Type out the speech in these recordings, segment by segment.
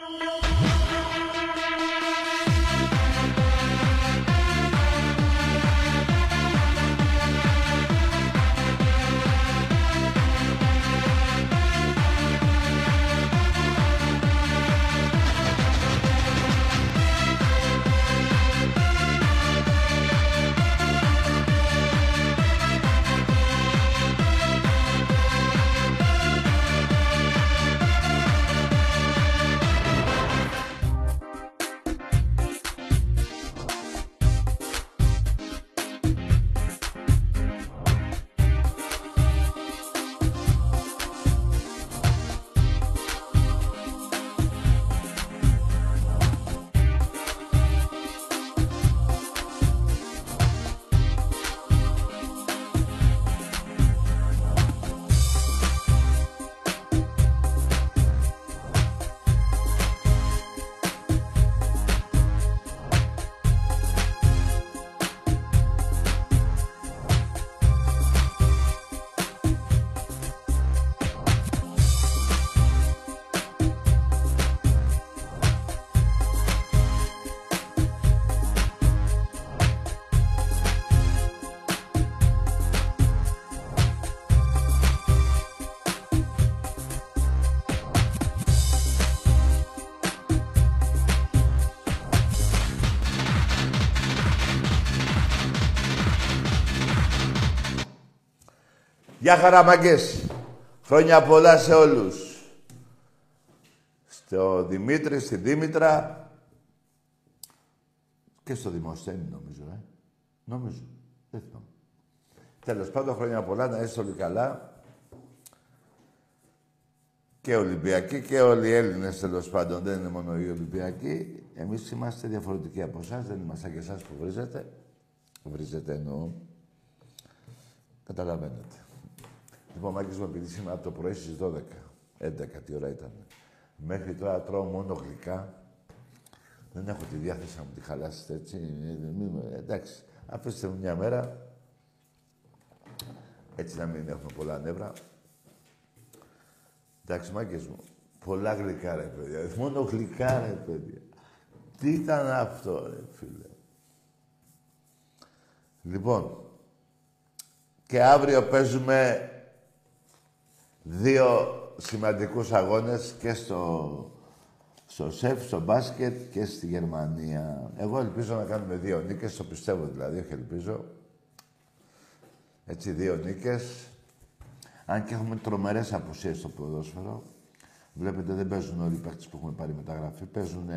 No. no Γεια χαραμαγκές. Χρόνια πολλά σε όλους. Στο Δημήτρη, στη Δήμητρα και στο Δημοσθένη νομίζω, ε. Νομίζω. Δεν θυμάμαι. Τέλος πάντων, χρόνια πολλά, να είστε όλοι καλά. Και Ολυμπιακοί και όλοι οι Έλληνες τέλος πάντων. Δεν είναι μόνο οι Ολυμπιακοί. Εμείς είμαστε διαφορετικοί από εσάς. Δεν είμαστε σαν και εσάς που βρίζετε. Βρίζετε εννοώ. Καταλαβαίνετε. Λοιπόν, Μάκης μου, επειδή σήμερα από το πρωί στις 12, 11 τι ώρα ήταν. Μέχρι τώρα τρώω μόνο γλυκά. Δεν έχω τη διάθεση να μου τη χαλάσετε, έτσι. Ε, εντάξει, αφήστε μου μια μέρα. Έτσι να μην έχουμε πολλά νεύρα. Εντάξει, Μάκης μου, πολλά γλυκά, ρε παιδιά. Μόνο γλυκά, ρε παιδιά. Τι ήταν αυτό, ρε φίλε. Λοιπόν, και αύριο παίζουμε δύο σημαντικούς αγώνες και στο, στο σεφ, στο μπάσκετ και στη Γερμανία. Εγώ ελπίζω να κάνουμε δύο νίκες, το πιστεύω δηλαδή, όχι ελπίζω. Έτσι, δύο νίκες. Αν και έχουμε τρομερές απουσίες στο ποδόσφαιρο. Βλέπετε, δεν παίζουν όλοι οι παίκτες που έχουμε πάρει μεταγραφή. Παίζουν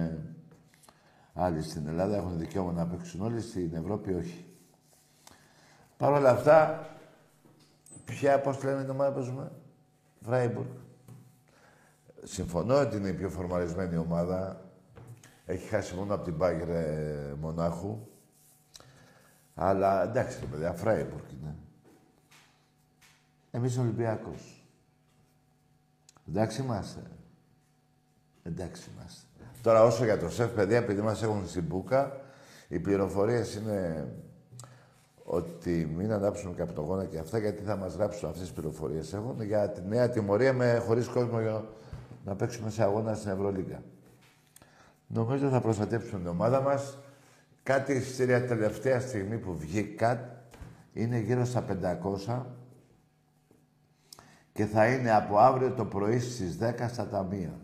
άλλοι στην Ελλάδα, έχουν δικαίωμα να παίξουν όλοι, στην Ευρώπη όχι. Παρ' όλα αυτά, ποια, πώς λένε την ομάδα παίζουμε, Φράιμπουργκ. Συμφωνώ ότι είναι η πιο φορμαρισμένη ομάδα. Έχει χάσει μόνο από την Μπάγκερ ε, Μονάχου. Αλλά εντάξει, ρε παιδιά, Φράιμπουργκ είναι. Εμείς Ολυμπιακός. Εντάξει είμαστε. Εντάξει είμαστε. Τώρα όσο για το σεφ, παιδιά, επειδή μας έχουν στην Μπούκα, οι πληροφορίες είναι ότι μην ανάψουμε καπνογόνα και αυτά, γιατί θα μας γράψουν αυτές τις πληροφορίες. Έχουν για τη νέα τιμωρία με χωρίς κόσμο για να παίξουμε σε αγώνα στην Ευρωλίγκα. Νομίζω θα προστατεύσουν την ομάδα μας. Κάτι στη τελευταία στιγμή που βγήκα είναι γύρω στα 500 και θα είναι από αύριο το πρωί στις 10 στα ταμεία.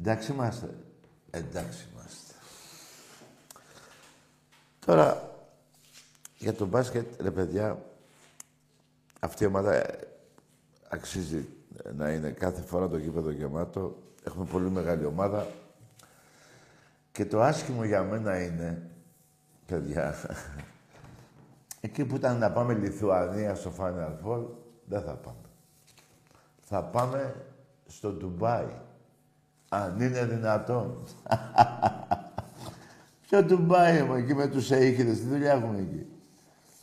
Εντάξει είμαστε. Εντάξει είμαστε. Τώρα, για το μπάσκετ, ρε παιδιά, αυτή η ομάδα αξίζει να είναι κάθε φορά το γήπεδο γεμάτο. Έχουμε πολύ μεγάλη ομάδα. Και το άσχημο για μένα είναι, παιδιά, εκεί που ήταν να πάμε Λιθουανία στο Final Four, δεν θα πάμε. Θα πάμε στο Ντουμπάι. Αν είναι δυνατόν. Στο Ντουμπάι, εκεί με τους αίκηδες, τι δουλειά έχουμε εκεί;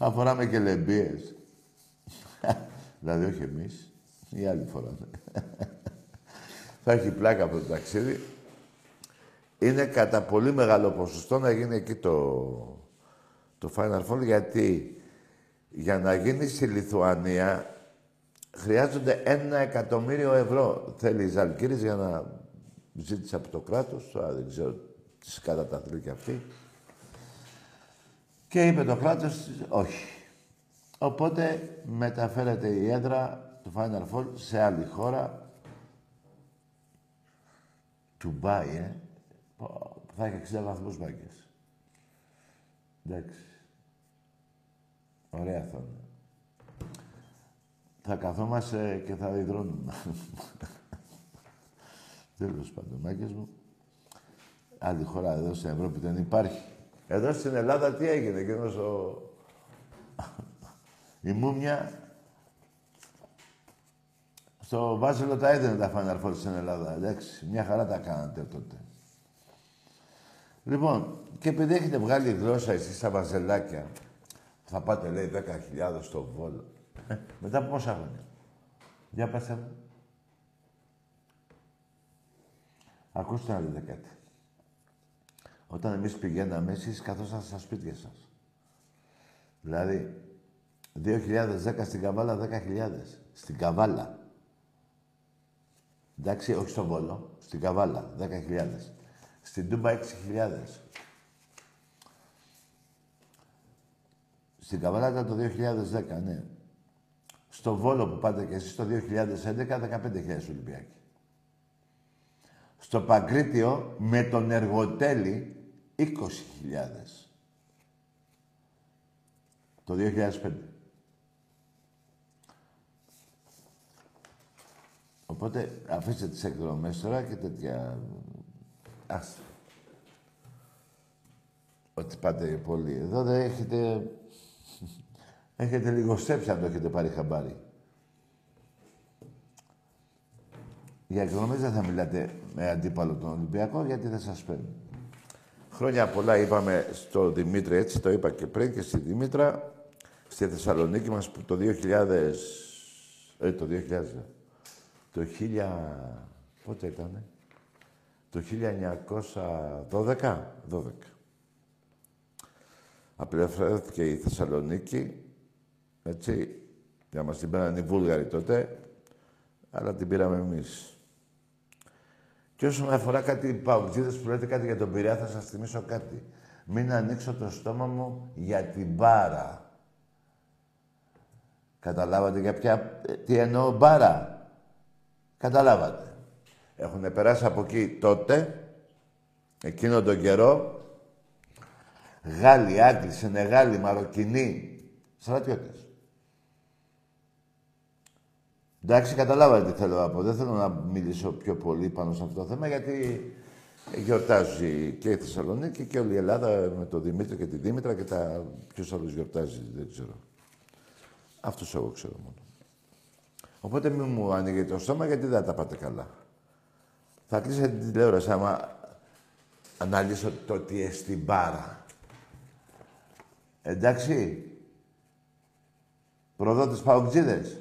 Θα φοράμε και λεμπίες. δηλαδή όχι εμείς, οι άλλοι φοράμε. θα έχει πλάκα από το ταξίδι. Είναι κατά πολύ μεγάλο ποσοστό να γίνει εκεί το, το Final Four, γιατί για να γίνει στη Λιθουανία χρειάζονται ένα εκατομμύριο ευρώ. Θέλει η Ζαλκύρης για να ζήτησε από το κράτος, τώρα δεν ξέρω τι σκαταταθλεί και αυτή. Και είπε το κράτος, όχι. Οπότε μεταφέρεται η έδρα του Final Four σε άλλη χώρα. Του Μπάι, ε. Θα έχει 60 βαθμούς μπάγκες. Εντάξει. Ωραία θα είναι. Θα καθόμαστε και θα υδρώνουμε. Τέλος πάντων, μάγκες μου. Άλλη χώρα εδώ στην Ευρώπη δεν υπάρχει. Εδώ στην Ελλάδα τι έγινε, εκείνος ο... Η Μούμια στο Βάζελο τα έδινε τα Final στην Ελλάδα. Εντάξει, μια χαρά τα κάνατε τότε. Λοιπόν, και επειδή έχετε βγάλει γλώσσα εσείς στα βαζελάκια, θα πάτε, λέει, 10.000 στο Βόλο. Ε, μετά από πόσα χρόνια; Για πάστε μου. Ακούστε να δείτε κάτι. Όταν εμείς πηγαίναμε, εσείς καθόσασταν στα σπίτια σας. Δηλαδή, 2010 στην Καβάλα, 10.000. Στην Καβάλα. Εντάξει, όχι στον Βόλο. Στην Καβάλα, 10.000. Στην Τούμπα, 6.000. Στην Καβάλα ήταν το 2010, ναι. Στο Βόλο που πάτε και εσείς το 2011, 15.000 Ολυμπιακοί. Στο Παγκρίτιο, με τον Εργοτέλη, 20.000. Το 2005. Οπότε αφήστε τις εκδρομές τώρα και τέτοια... Άστα. Ότι πάτε πολύ εδώ δεν έχετε... Έχετε λιγοστέψει αν το έχετε πάρει χαμπάρι. Για εκδρομές δεν θα μιλάτε με αντίπαλο τον Ολυμπιακό γιατί δεν σας παίρνει. Χρόνια πολλά είπαμε στο Δημήτρη, έτσι το είπα και πριν και στη Δημήτρα, στη Θεσσαλονίκη μας που το 2000... Ε, το 2000, το 1000... Πότε ήτανε; Το 1912, 12. Απελευθερώθηκε η Θεσσαλονίκη, έτσι, για μας την πέραν οι Βούλγαροι τότε, αλλά την πήραμε εμείς. Και όσον αφορά κάτι παουτζίδες που λέτε κάτι για τον Πειραιά, θα σας θυμίσω κάτι. Μην ανοίξω το στόμα μου για την μπάρα. Καταλάβατε για ποια... Τι εννοώ μπάρα; Καταλάβατε. Έχουν περάσει από εκεί τότε, εκείνο τον καιρό, Γάλλοι, Άγγλοι, Σενεγάλοι, Μαροκινοί, στρατιώτες. Εντάξει, καταλάβατε τι θέλω να πω. Δεν θέλω να μιλήσω πιο πολύ πάνω σε αυτό το θέμα, γιατί γιορτάζει και η Θεσσαλονίκη και όλη η Ελλάδα με τον Δημήτρη και τη Δήμητρα και τα... Ποιος άλλος γιορτάζει, δεν ξέρω. Αυτός εγώ ξέρω μόνο. Οπότε μην μου ανοίγετε το στόμα, γιατί δεν τα πάτε καλά. Θα κλείσετε την τηλεόραση άμα αναλύσω το τι στην μπάρα. Εντάξει. Προδότες παουτζίδες.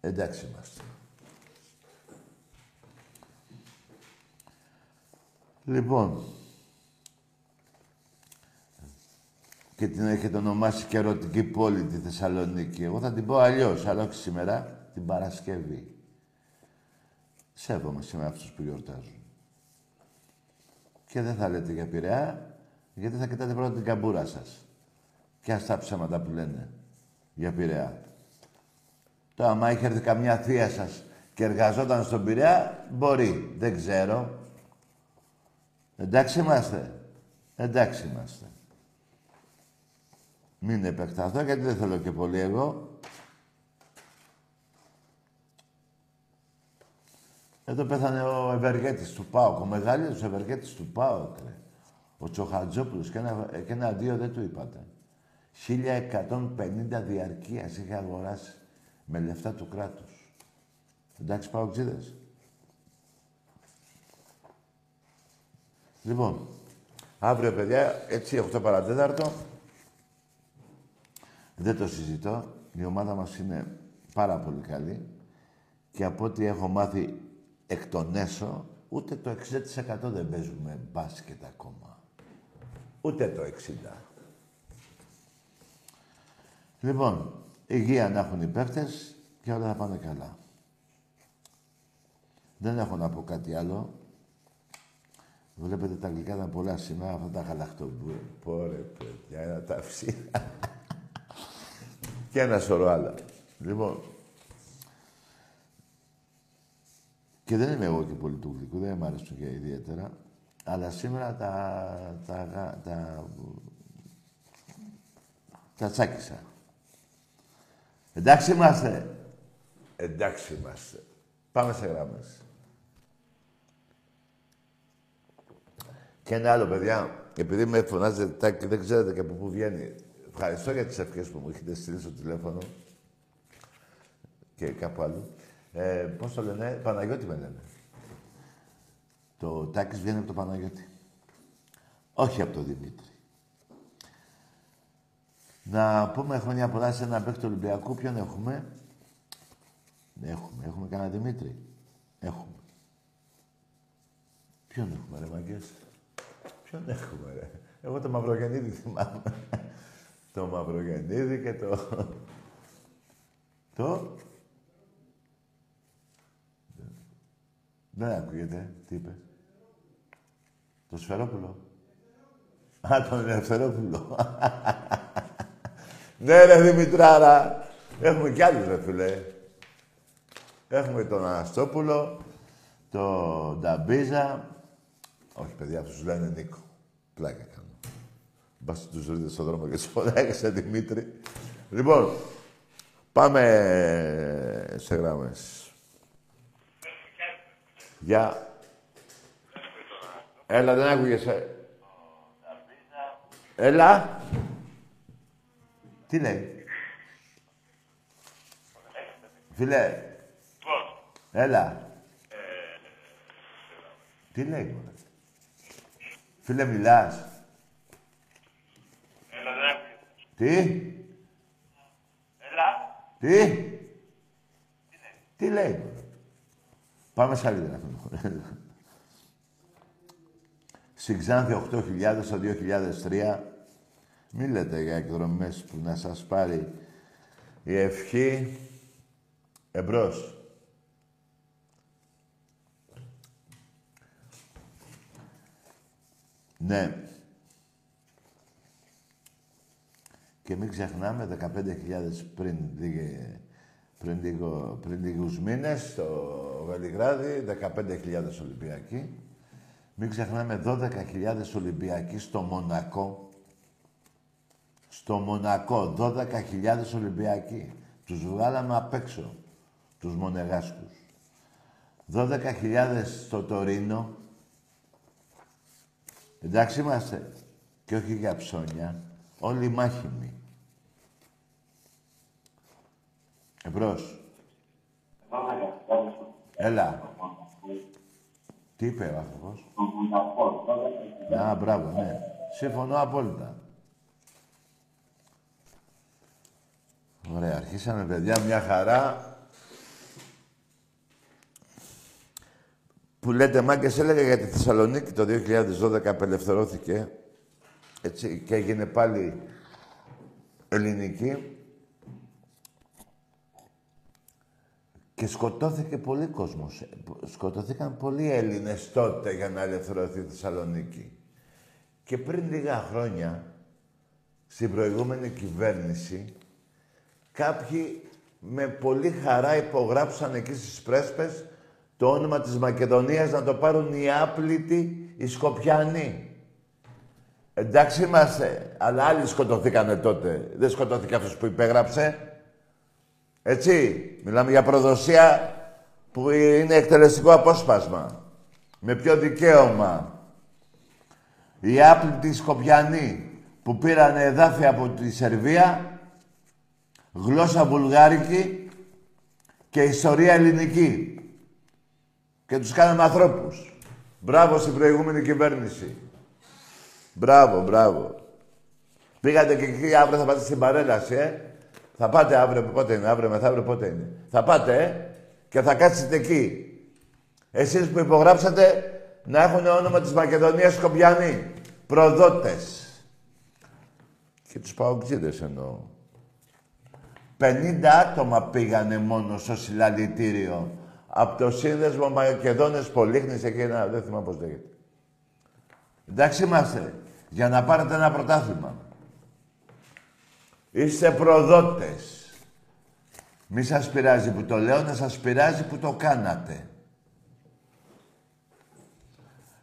Εντάξει είμαστε. Λοιπόν, και την έχετε ονομάσει και ερωτική πόλη τη Θεσσαλονίκη. Εγώ θα την πω αλλιώς, αλλά όχι σήμερα, την Παρασκευή. Σέβομαι σήμερα αυτούς που γιορτάζουν. Και δεν θα λέτε για Πειραιά, γιατί θα κοιτάτε πρώτα την καμπούρα σας. Και αυτά ψέματα που λένε για Πειραιά. Τώρα, άμα είχε έρθει καμιά θεία σας και εργαζόταν στον Πειραιά, μπορεί. Δεν ξέρω. Εντάξει είμαστε. Εντάξει είμαστε. Μην επεκταθώ, γιατί δεν θέλω και πολύ εγώ. Εδώ πέθανε ο Ευεργέτης του ΠΑΟΚ, ο μεγαλύτερος Ευεργέτης του ΠΑΟΚ, Ο Τσοχατζόπουλος και ένα, και ένα δύο δεν του είπατε. 1150 διαρκείας είχε αγοράσει με λεφτά του κράτους. Εντάξει, πάω ξύδες. Λοιπόν, αύριο, παιδιά, έτσι, 8 παρατέταρτο, δεν το συζητώ. Η ομάδα μας είναι πάρα πολύ καλή και από ό,τι έχω μάθει εκ των έσω, ούτε το 60% δεν παίζουμε μπάσκετ ακόμα. Ούτε το 60%. Λοιπόν, υγεία να έχουν οι παίχτες και όλα θα πάνε καλά. Δεν έχω να πω κάτι άλλο. Βλέπετε τα αγγλικά ήταν πολλά σήμερα, αυτά τα γαλακτομπούρα. Πόρε, παιδιά, ένα ταυσί. και ένα σωρό άλλα. Λοιπόν, και δεν είμαι εγώ και πολύ του γλυκού, δεν μου αρέσουν και ιδιαίτερα. Αλλά σήμερα τα, τα, τα, τα, τα τσάκισα. Εντάξει είμαστε. Εντάξει είμαστε. Πάμε σε γράμμες. Και ένα άλλο, παιδιά, επειδή με φωνάζετε και δεν ξέρετε και από πού βγαίνει. Ευχαριστώ για τις ευχές που μου έχετε στείλει στο τηλέφωνο και κάπου άλλο. Ε, πώς το λένε, Παναγιώτη με λένε. Το Τάκης βγαίνει από το Παναγιώτη. Όχι από το Δημήτρη. Να πούμε χρόνια πολλά σε ένα παίκτη του Ολυμπιακού. Ποιον έχουμε; Έχουμε. Έχουμε κανένα Δημήτρη; Έχουμε. Ποιον έχουμε, ρε Μαγκές; Ποιον έχουμε, ρε; Εγώ το Μαυρογεννίδη θυμάμαι. το Μαυρογεννίδη και το... το... Δεν ακούγεται. Τι είπε; Το Σφερόπουλο. Α, τον Ελευθερόπουλο. Ναι, ρε Δημητράρα. Έχουμε κι άλλους, ρε φίλε. Έχουμε τον Αναστόπουλο, τον Νταμπίζα. Όχι, παιδιά, αυτούς λένε Νίκο. Πλάκα κάνω. Μπας τους βρείτε στον δρόμο και σε Δημήτρη. Λοιπόν, πάμε σε γράμμες. Γεια. Έλα, δεν άκουγεσαι. Έλα. Τι λέει; Φίλε. Έλα. Τι λέει, μωρέ. Φίλε, μιλάς. Έλα, δεν Τι; Έλα. Τι; Τι λέει, μωρέ. Πάμε σε άλλη γραφή. Στην Ξάνθη 8.000 το 2003. Μην λέτε για εκδρομές που να σας πάρει η ευχή. Εμπρός. Ναι. Και μην ξεχνάμε 15.000 πριν, λίγε- πριν, λίγο, πριν λίγους μήνες στο Βελιγράδι, 15.000 Ολυμπιακοί. Μην ξεχνάμε 12.000 Ολυμπιακοί στο Μονακό. Στο Μονακό, 12.000 Ολυμπιακοί. Τους βγάλαμε απ' έξω, τους Μονεγάσκους. 12.000 στο Τωρίνο. Εντάξει είμαστε. Και όχι για ψώνια. Όλοι μάχημοι. Εμπρός. Έλα. Τι είπε ο άνθρωπος; Α, μπράβο, ναι. Συμφωνώ απόλυτα. Ωραία, αρχίσαμε παιδιά, μια χαρά. Που λέτε μάγκες έλεγα για τη Θεσσαλονίκη το 2012 απελευθερώθηκε έτσι, και έγινε πάλι ελληνική. Και σκοτώθηκε πολύ κόσμος. Ε, Σκοτωθήκαν πολλοί Έλληνες τότε για να ελευθερωθεί η Θεσσαλονίκη. Και πριν λίγα χρόνια, στην προηγούμενη κυβέρνηση, κάποιοι με πολύ χαρά υπογράψαν εκεί στις πρέσπες το όνομα της Μακεδονίας να το πάρουν οι άπλητοι, οι Σκοπιανοί. Εντάξει είμαστε, αλλά άλλοι σκοτωθήκανε τότε. Δεν σκοτώθηκε αυτός που υπέγραψε. Έτσι, μιλάμε για προδοσία που είναι εκτελεστικό απόσπασμα. Με ποιο δικαίωμα; Οι άπλητοι Σκοπιανοί που πήραν εδάφια από τη Σερβία, γλώσσα βουλγάρικη και ιστορία ελληνική. Και τους κάναμε ανθρώπους. Μπράβο στην προηγούμενη κυβέρνηση. Μπράβο, μπράβο. Πήγατε και εκεί αύριο θα πάτε στην παρέλαση, ε. Θα πάτε αύριο, πότε είναι, αύριο μεθαύριο πότε είναι. Θα πάτε, ε, και θα κάτσετε εκεί. Εσείς που υπογράψατε να έχουν όνομα της Μακεδονίας Σκοπιανή. Προδότες. Και τους παοκτζίδες εννοώ. 50 άτομα πήγανε μόνο στο συλλαλητήριο. Από το σύνδεσμο Μακεδόνες Πολύχνης, εκεί ένα, δεν θυμάμαι πώς λέγεται. Εντάξει είμαστε. Για να πάρετε ένα πρωτάθλημα. Είστε προδότες. Μη σας πειράζει που το λέω, να σας πειράζει που το κάνατε.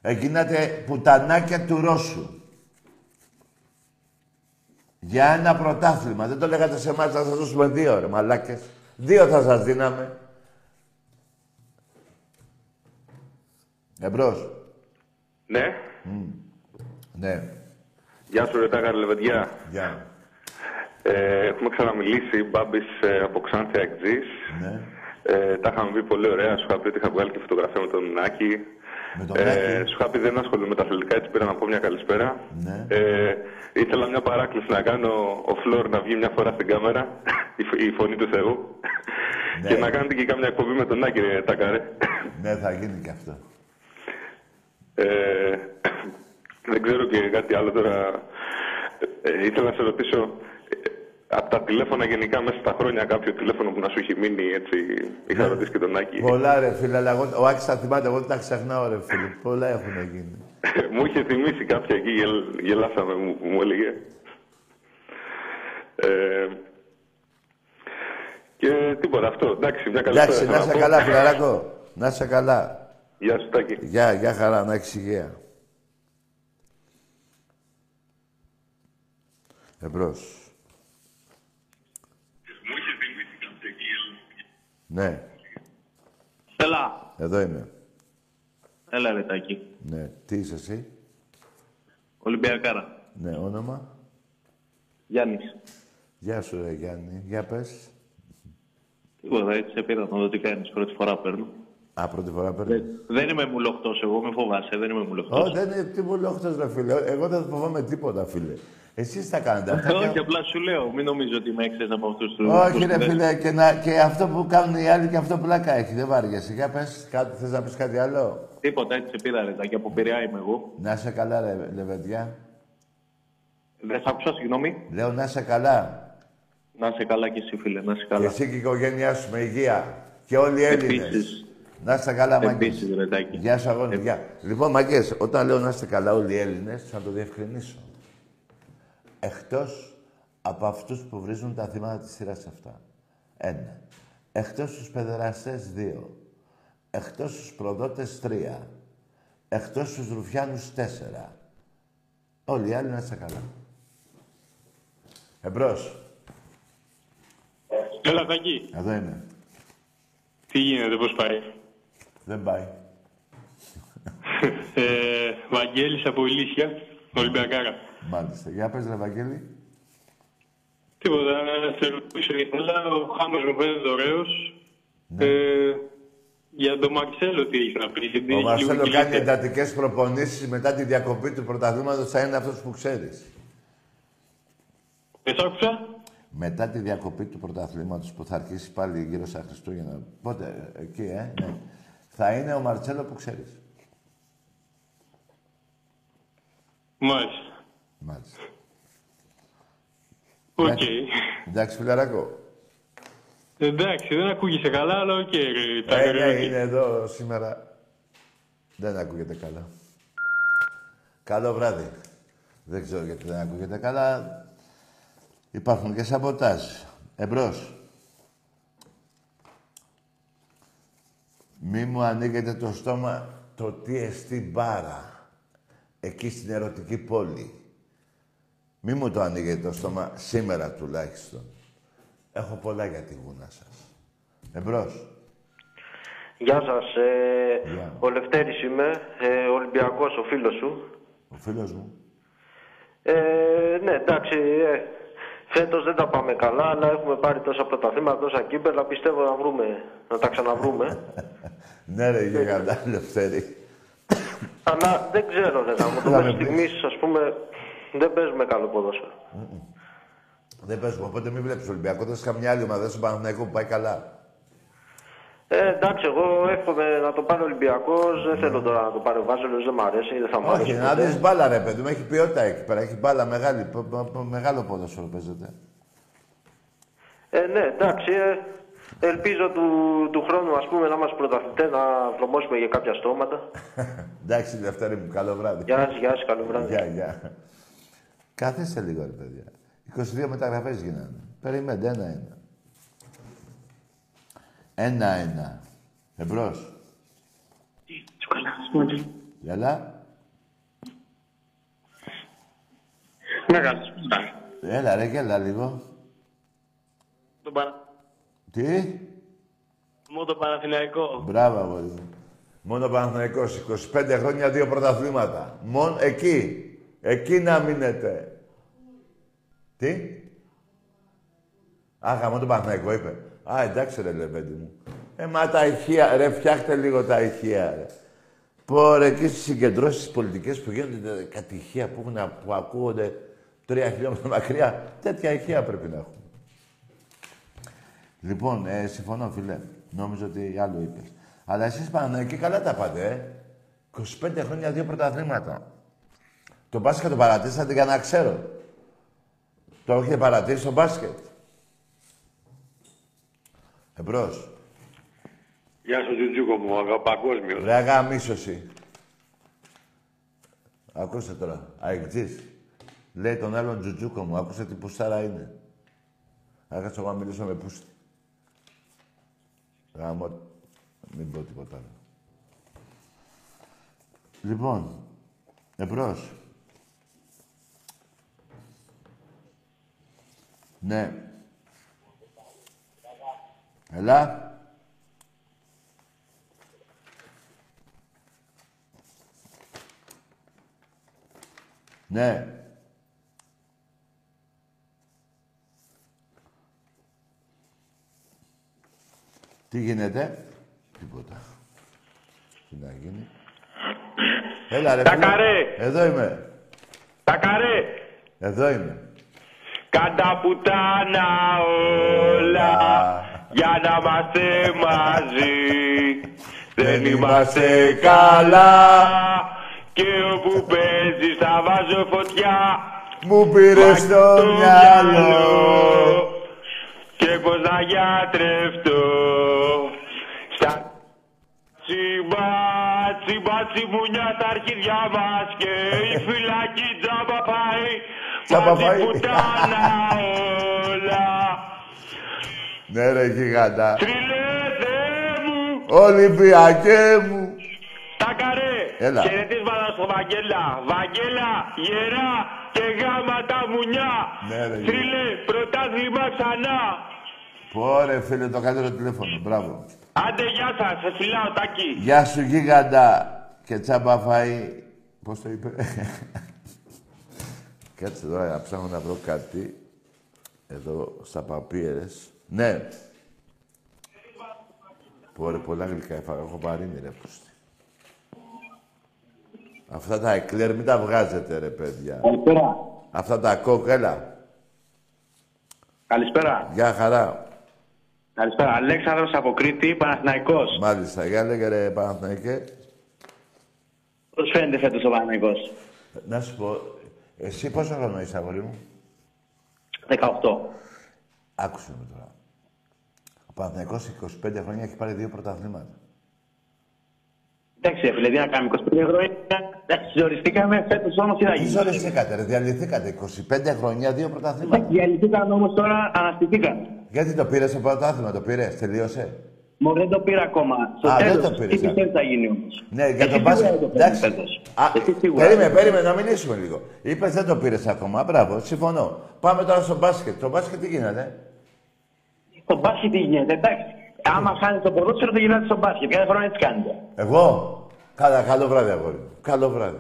Έγινατε πουτανάκια του Ρώσου. Για ένα πρωτάθλημα. Δεν το λέγατε σε εμάς, θα σας δώσουμε δύο, ρε μαλάκες. Δύο θα σας δίναμε. Εμπρός. Ναι. Ναι. Γεια σου, Ρετά Καρλεβεντιά. Γεια. Ε, έχουμε ξαναμιλήσει, Μπάμπης ε, από Ξάνθια Εκτζής. Ναι. Ε, τα είχαμε πει πολύ ωραία. Σου είχα πει ότι είχα βγάλει και φωτογραφία με τον Νάκη. Με τον Ε, Νάκη. σου είχα πει δεν ασχολούμαι με τα αθλητικά, έτσι πήρα να πω μια καλησπέρα. Ναι. Ε, ήθελα μια παράκληση να κάνω ο Φλόρ να βγει μια φορά στην κάμερα, η, φ- η φωνή του Θεού. Ναι. Και να κάνετε και κάμια εκπομπή με τον Νάκη, ρε Τάκαρε. Ναι, θα γίνει και αυτό. Ε, δεν ξέρω και κάτι άλλο τώρα. Ε, ήθελα να σε ρωτήσω, ε, από τα τηλέφωνα γενικά μέσα στα χρόνια κάποιο τηλέφωνο που να σου έχει μείνει, έτσι, είχα ρωτήσει και τον Άκη. Πολλά ρε φίλε, αλλά εγώ, ο Άκης θα θυμάται, εγώ δεν τα ξεχνάω ρε φίλε. Πολλά έχουν γίνει. μου είχε θυμίσει κάποια εκεί, γελ, γελάσαμε, μου, μου έλεγε. Ε, και τίποτα αυτό, εντάξει, μια καλή Εντάξει, να είσαι καλά φιλαράκο. Να είσαι καλά. Γεια σου Τάκη. Γεια, γεια χαρά, να έχεις υγεία. Εμπρός. Μου είχε θυμίσει κάποια εκεί, Ναι, Έλα. εδώ είμαι. Έλα ρε Τάκη. Ναι, τι είσαι εσύ; Ολυμπιακάρα. Ναι, όνομα; Γιάννης. Γεια σου ρε Γιάννη. Για πες. Τίποτα, έτσι σε πήρα να δω τι κάνεις. Πρώτη φορά παίρνω. Α, πρώτη φορά Δεν, παίρνει. δεν είμαι μουλοχτός εγώ, με φοβάσαι, δεν είμαι μουλοχτός. Ω, δεν είναι τίποτα λόχτος ρε φίλε. Εγώ δεν φοβάμαι τίποτα φίλε. Εσείς τα κάνετε αυτά. Όχι, και- απλά σου λέω, μην νομίζω ότι με έξερες από αυτούς τους... Όχι τους ρε δεν- φίλε, και, να, και αυτό που κάνουν οι άλλοι και αυτό πλάκα έχει. Δεν βάριεσαι. Για πες, κάτι, θες να πεις κάτι άλλο; Τίποτα, έτσι σε πήρα ρε Τάκη, από Πειραιά είμαι εγώ. Να είσαι καλά ρε λεβεντιά. Δεν σ' άκουσα, συγγνώμη. Λέω να είσαι καλά. Να είσαι καλά κι εσύ φίλε, να είσαι Και καλά. εσύ και η οικογένειά σου με υγεία. Και όλοι οι Έλληνες. Επίσης. Να είστε καλά, Μάγκες. Επίσης ρε Τάκη. Γεια σου, αγόρι. Γεια. Λοιπόν, Μάγκες, όταν λέω να είστε καλά όλοι οι Έλληνες, θα το διευκρινίσω. Εκτός από αυτούς που βρίζουν τα θύματα της σειράς αυτά. Ένα. Εκτός τους παιδεραστές, δύο. Εκτός τους προδότες, τρία. Εκτός τους ρουφιάνους, τέσσερα. Όλοι οι άλλοι να είστε καλά. Εμπρός. Έλα, Τάκη. Εδώ είμαι. Τι γίνεται, πώς πάει; Δεν πάει. Ε, Βαγγέλης από Ηλίσια, Ολυμπιακάρα. Μάλιστα. Για πες, ρε Βαγγέλη. Τίποτα, να σε ρωτήσω. Ήθελα ο Χάμος μου φαίνεται ωραίος. Ναι. Ε, για τον Μαξέλο τι έχει να πει. γιατί Ο έχει Μαρσέλο λίγο κάνει κυλίτσα. εντατικές προπονήσεις μετά τη διακοπή του πρωταθλήματος. Θα είναι αυτός που ξέρεις. Δεν σ' άκουσα. Μετά τη διακοπή του πρωταθλήματος που θα αρχίσει πάλι γύρω στα Χριστούγεννα. Πότε, ε, εκεί, ε, ναι. Θα είναι ο Μαρτσέλο που ξέρεις. Μάλιστα. Μάλιστα. Οκ. Εντάξει, φιλαράκο. Εντάξει, δεν ακούγεσαι καλά, αλλά οκ. ρε, τα Ε, ρε, ναι, οκ. είναι εδώ σήμερα. Δεν ακούγεται καλά. Καλό βράδυ. Δεν ξέρω γιατί δεν ακούγεται καλά. Υπάρχουν και σαμποτάζ. Εμπρός. Μη μου ανοίγετε το στόμα το τι εστί μπάρα. Εκεί στην ερωτική πόλη. Μη μου το ανοίγετε το στόμα σήμερα τουλάχιστον. Έχω πολλά για τη γούνα σας. Εμπρός. Γεια σας. Ε, Γεια. Ο Λευτέρης είμαι, ε, Ολυμπιακός, ο φίλος σου. Ο φίλος μου. Ε, ναι, εντάξει, ε, φέτος δεν τα πάμε καλά, αλλά έχουμε πάρει τόσα πρωταθλήματα, τόσα κύπελα, πιστεύω να βρούμε, να τα ξαναβρούμε. Ναι ρε γιγαντά, Λευτέρη. αλλά δεν ξέρω, ρε γάμο, το Θα με μέχρι πεις. στιγμής, ας πούμε, δεν παίζουμε καλό ποδόσφαιρο. Δεν παίζουμε, οπότε μην βλέπεις Ολυμπιακό. Δεν καμιά άλλη ομάδα στον Παναθηναϊκό που πάει καλά. Ε, εντάξει, εγώ εύχομαι να το πάρει ο Ολυμπιακός, δεν θέλω τώρα να το πάρει ο Βάζελος, δεν μ' αρέσει, δεν θα μ' αρέσει. Όχι, να ποτέ. δεις μπάλα ρε παιδί μου. Έχει ποιότητα εκεί πέρα. Έχει μπάλα μεγάλη. π- π- π- Μεγάλο ποδόσφαιρο παίζεται. Ε, ναι, εντάξει, ε, Ελπίζω του, του χρόνου, ας πούμε, να είμαστε πρωταθλητές, να βρωμώσουμε για κάποια στόματα. Εντάξει, Δευτέρη μου, καλό βράδυ. Γεια σας, γεια σας, καλό βράδυ. Γεια, γεια. Καθίστε λίγο, ρε παιδιά. 22 μεταγραφές γίνανε. Περιμένετε, ένα-ένα. Ένα-ένα. Εμπρός. Γεια. Ναι, καλησπέρα. Έλα ρε, γέλα λίγο. Τον Πανα... Τι; Μου το Παναθηναϊκό. Μπράβο, αγόρι μου. Μόνο Παναθηναϊκός, 25 χρόνια, δύο πρωταθλήματα. Μόνο εκεί. Εκεί να μείνετε. Τι; Α, γαμώ τον Παναθηναϊκό, είπε. Α, εντάξει ρε, λεβέντι μου. Ε, μα τα ηχεία, ρε, φτιάχτε λίγο τα ηχεία, ρε. Πω, ρε, εκεί στις συγκεντρώσεις πολιτικές που γίνονται κάτι ηχεία που, έχουν, που ακούγονται τρία χιλιόμετρα μακριά, τέτοια ηχεία πρέπει να έχουμε. Λοιπόν, ε, συμφωνώ, φίλε. Νόμιζα ότι άλλο είπες. Αλλά εσείς Παναθηναϊκοί καλά τα πάτε, ε. 25 χρόνια, δύο πρωταθλήματα. Το μπάσκετ το παρατήσατε για να ξέρω. Το έχετε παρατήσει το μπάσκετ. Εμπρός. Γεια σου, Τζουτζούκο μου, αγαπακόσμιο. Ρε αγαμίσωση. Ακούστε τώρα. Αεκτζής. Λέει τον άλλον Τζουτζούκο μου. Άκουσε τι πουστάρα είναι. Άκουσα εγώ να μιλήσω με πούστη. Γάμο. Μην πω τίποτα άλλο. Λοιπόν, εμπρός. Ναι. Έλα. Ναι. Τι γίνεται; Τίποτα. Τι να γίνει; Έλα ρε Τα φίλε. καρέ. Εδώ είμαι. Τα καρέ. Εδώ είμαι. Κατά πουτάνα όλα για να είμαστε μαζί. Δεν είμαστε καλά και όπου παίζεις θα βάζω φωτιά. Μου πήρες στο το μυαλό. και πως να γιατρευτώ. Στα τσιμπά, τσιμπά τσιμουνιά τα αρχίδια μας και η φυλακή τζάμπα πάει. Τζάμπα Μα πάει. την πουτάνα όλα. Ναι ρε γιγάντα. Τριλέ Θεέ μου, Ολυμπιακέ μου. τα καρέ. Έλα. Χαιρετίσματα στο Βαγγέλα. Βαγγέλα, γερά και γάμα τα μουνιά. Ναι, ρε, Τριλέ, πρωτάθλημα ξανά. Πω ρε φίλε το καλύτερο τηλέφωνο. Μπράβο. Άντε, γεια σας, σε φιλάω, Τάκη. Γεια σου γίγαντα. Και τσάμπα φάει. Πώς το είπε; Κάτσε τώρα να ψάχνω να βρω κάτι. Εδώ στα παπίερες. Ναι. Πω ρε πολλά γλυκά έφαγα. Έχω παρήνει ρε πούστη. Αυτά τα εκλέρ μην τα βγάζετε ρε παιδιά. Καλησπέρα. Αυτά τα κόκκελα. Καλησπέρα. Γεια χαρά. Καλησπέρα. Αλέξανδρος από Κρήτη, Παναθηναϊκός. Μάλιστα. Για λέγε ρε Παναθηναϊκέ. Πώς φαίνεται φέτος ο Παναθηναϊκός; Να σου πω, εσύ πόσο χρόνο είσαι, αγόρι μου; 18. Άκουσε με τώρα. Ο Παναθηναϊκός 25 χρόνια έχει πάρει δύο πρωταθλήματα. Εντάξει, ρε φίλε, τι να κάνουμε, 25 χρόνια. Εντάξει, ζοριστήκαμε φέτος όμως τι θα Τι γίνει. ζοριστήκατε, ρε, διαλυθήκατε. 25 χρόνια, δύο πρωταθλήματα. Εντάξει, διαλυθήκαμε όμως τώρα, αναστηθήκαμε. Γιατί το πήρες το πρωτάθλημα, το πήρες, τελείωσε; Μου δεν το πήρα ακόμα. Στο Α, δεν τέλος, το πήρες, τι α. πιστεύεις θα γίνει όμως; Ναι, για Εσύ τον σίγουρα μπάσκετ. δεν το παίρνεις Εντάξει. φέτος. Α, Εσύ σίγουρα. περίμενε, περίμενε, να μιλήσουμε λίγο. Είπες δεν το πήρες ακόμα. Μπράβο, συμφωνώ. Πάμε τώρα στο μπάσκετ. Το μπάσκετ τι γίνεται. Στο μπάσκετ τι γίνεται, εντάξει. Άμα χάνεις το ποδόσφαιρο, δεν γυρνάτε στο μπάσκετ. Κάθε χρόνο έτσι κάνετε. Εγώ. Καλά, καλό βράδυ, αγόρι μου. Καλό βράδυ.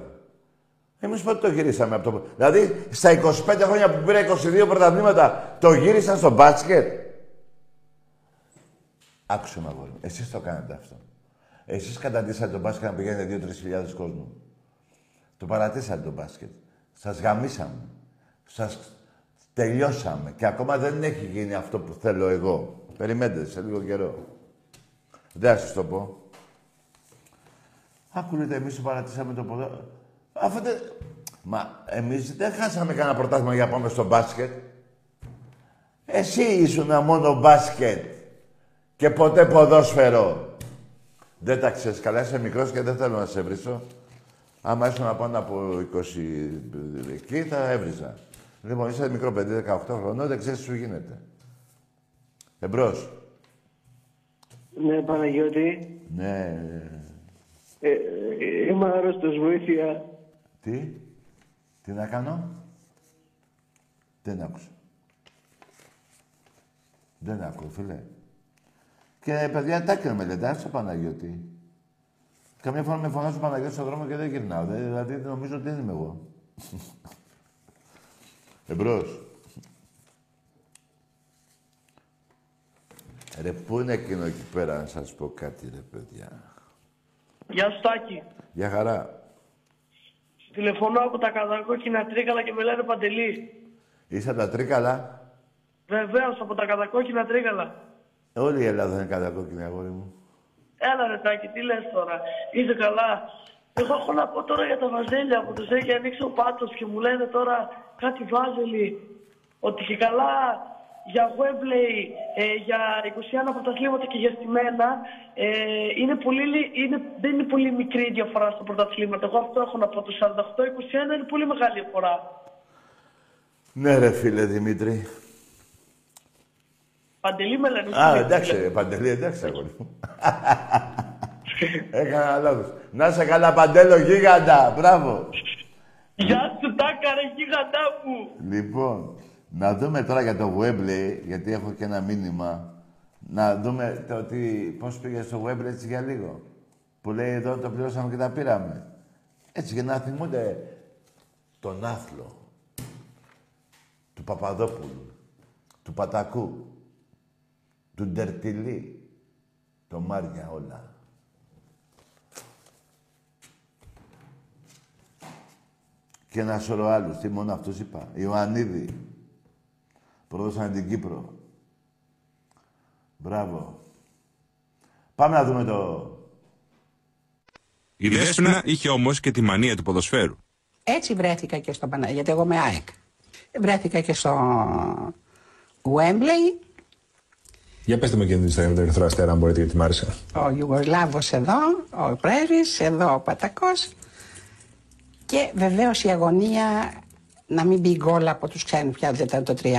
Εμείς πότε το γυρίσαμε από το. Δηλαδή, στα 25 χρόνια που πήρα 22 πρωταθλήματα, το γύρισαν στο μπάσκετ. Άκουσε με, αγόρι μου. Εσείς το κάνετε αυτό. Εσείς καταντήσατε το μπάσκετ να πηγαίνετε 2-3 χιλιάδες κόσμου. Το παρατήσατε το μπάσκετ. Σας γαμίσαμε. Σας τελειώσαμε. Και ακόμα δεν έχει γίνει αυτό που θέλω εγώ. Περιμένετε σε λίγο καιρό. Δεν θα σας το πω. Ακούνετε, εμείς το παρατήσαμε το ποδό. Αφού δεν... Μα εμείς δεν χάσαμε κανένα πρωτάθλημα για να πάμε στο μπάσκετ. Εσύ ήσουν μόνο μπάσκετ. Και ποτέ ποδόσφαιρο. Δεν τα ξέρεις καλά, είσαι μικρός και δεν θέλω να σε βρίσω. Άμα ήσουν πάνω από 20 εκεί, θα έβριζα. Λοιπόν, είσαι μικρό παιδί, 18 χρονών, δεν ξέρεις τι σου γίνεται. Εμπρός. Ναι, Παναγιώτη. Ναι. Ε, ε, είμαι άρρωστος, βοήθεια. Τι; Τι να κάνω; Δεν άκουσα. Δεν ακούω, φίλε. Και παιδιά, τα με λέτε, άσε Παναγιώτη. Καμιά φορά με φωνάζει ο Παναγιώτης στον δρόμο και δεν γυρνάω. Δε- Δηλαδή νομίζω ότι δεν είμαι εγώ. Εμπρός. Ρε, πού είναι εκείνο εκεί πέρα, να σας πω κάτι, ρε παιδιά. Γεια σου Τάκη. Για χαρά. Τηλεφωνώ από τα κατακόκκινα τρίκαλα και με λένε Παντελή. Είσαι από τα τρίκαλα; Βεβαίως από τα κατακόκκινα τρίκαλα. Όλη η Ελλάδα είναι κατακόκκινη, αγόρι μου. Έλα ρε Τάκη, τι λες τώρα; Είσαι καλά; Εγώ έχω να πω τώρα για τα βαζέλια που τους έχει ανοίξει ο Πάτος και μου λένε τώρα κάτι βάζελοι. Ότι και καλά για Webley, ε, για 21 πρωταθλήματα και για στημένα, ε, είναι πολύ, λι- είναι, δεν είναι πολύ μικρή η διαφορά στα πρωταθλήματα. Εγώ αυτό έχω να πω. Το 48-21 είναι πολύ μεγάλη διαφορά. Ναι, ρε φίλε Δημήτρη. Παντελή με λένε. Α, φίλε. εντάξει, ρε, Παντελή, εντάξει, αγόρι μου. Έκανα λάθος. Να σε καλά, Παντέλο, γίγαντα. Μπράβο. Γεια σου Τάκα ρε γίγαντά μου. Λοιπόν, να δούμε τώρα για το Webley, γιατί έχω και ένα μήνυμα. Να δούμε το ότι πώς πήγε στο Webley έτσι για λίγο. Που λέει εδώ το πληρώσαμε και τα πήραμε. Έτσι για να θυμούνται τον άθλο του Παπαδόπουλου, του Πατακού, του Ντερτιλή, το Μάρια όλα. Και ένα σωρό άλλους. Τι μόνο αυτούς είπα. Ιωαννίδη. Πρόδωσαν την Κύπρο. Μπράβο. Πάμε να δούμε το... Η Δέσποινα είχε όμως και τη μανία του ποδοσφαίρου. Έτσι βρέθηκα και στο Παναγιώτη, γιατί εγώ είμαι ΑΕΚ. Βρέθηκα και στο Wembley, Για πετε με εκείνη την ιστορία με τον Ερυθρό Αστέρα, αν μπορείτε, γιατί μ' άρεσε. ο Ιουγκοσλάβος εδώ, ο Πρέσβης, εδώ ο Πατακός και βεβαίως η αγωνία να μην μπει γκολ από τους ξένους πια δεν ήταν το 3-0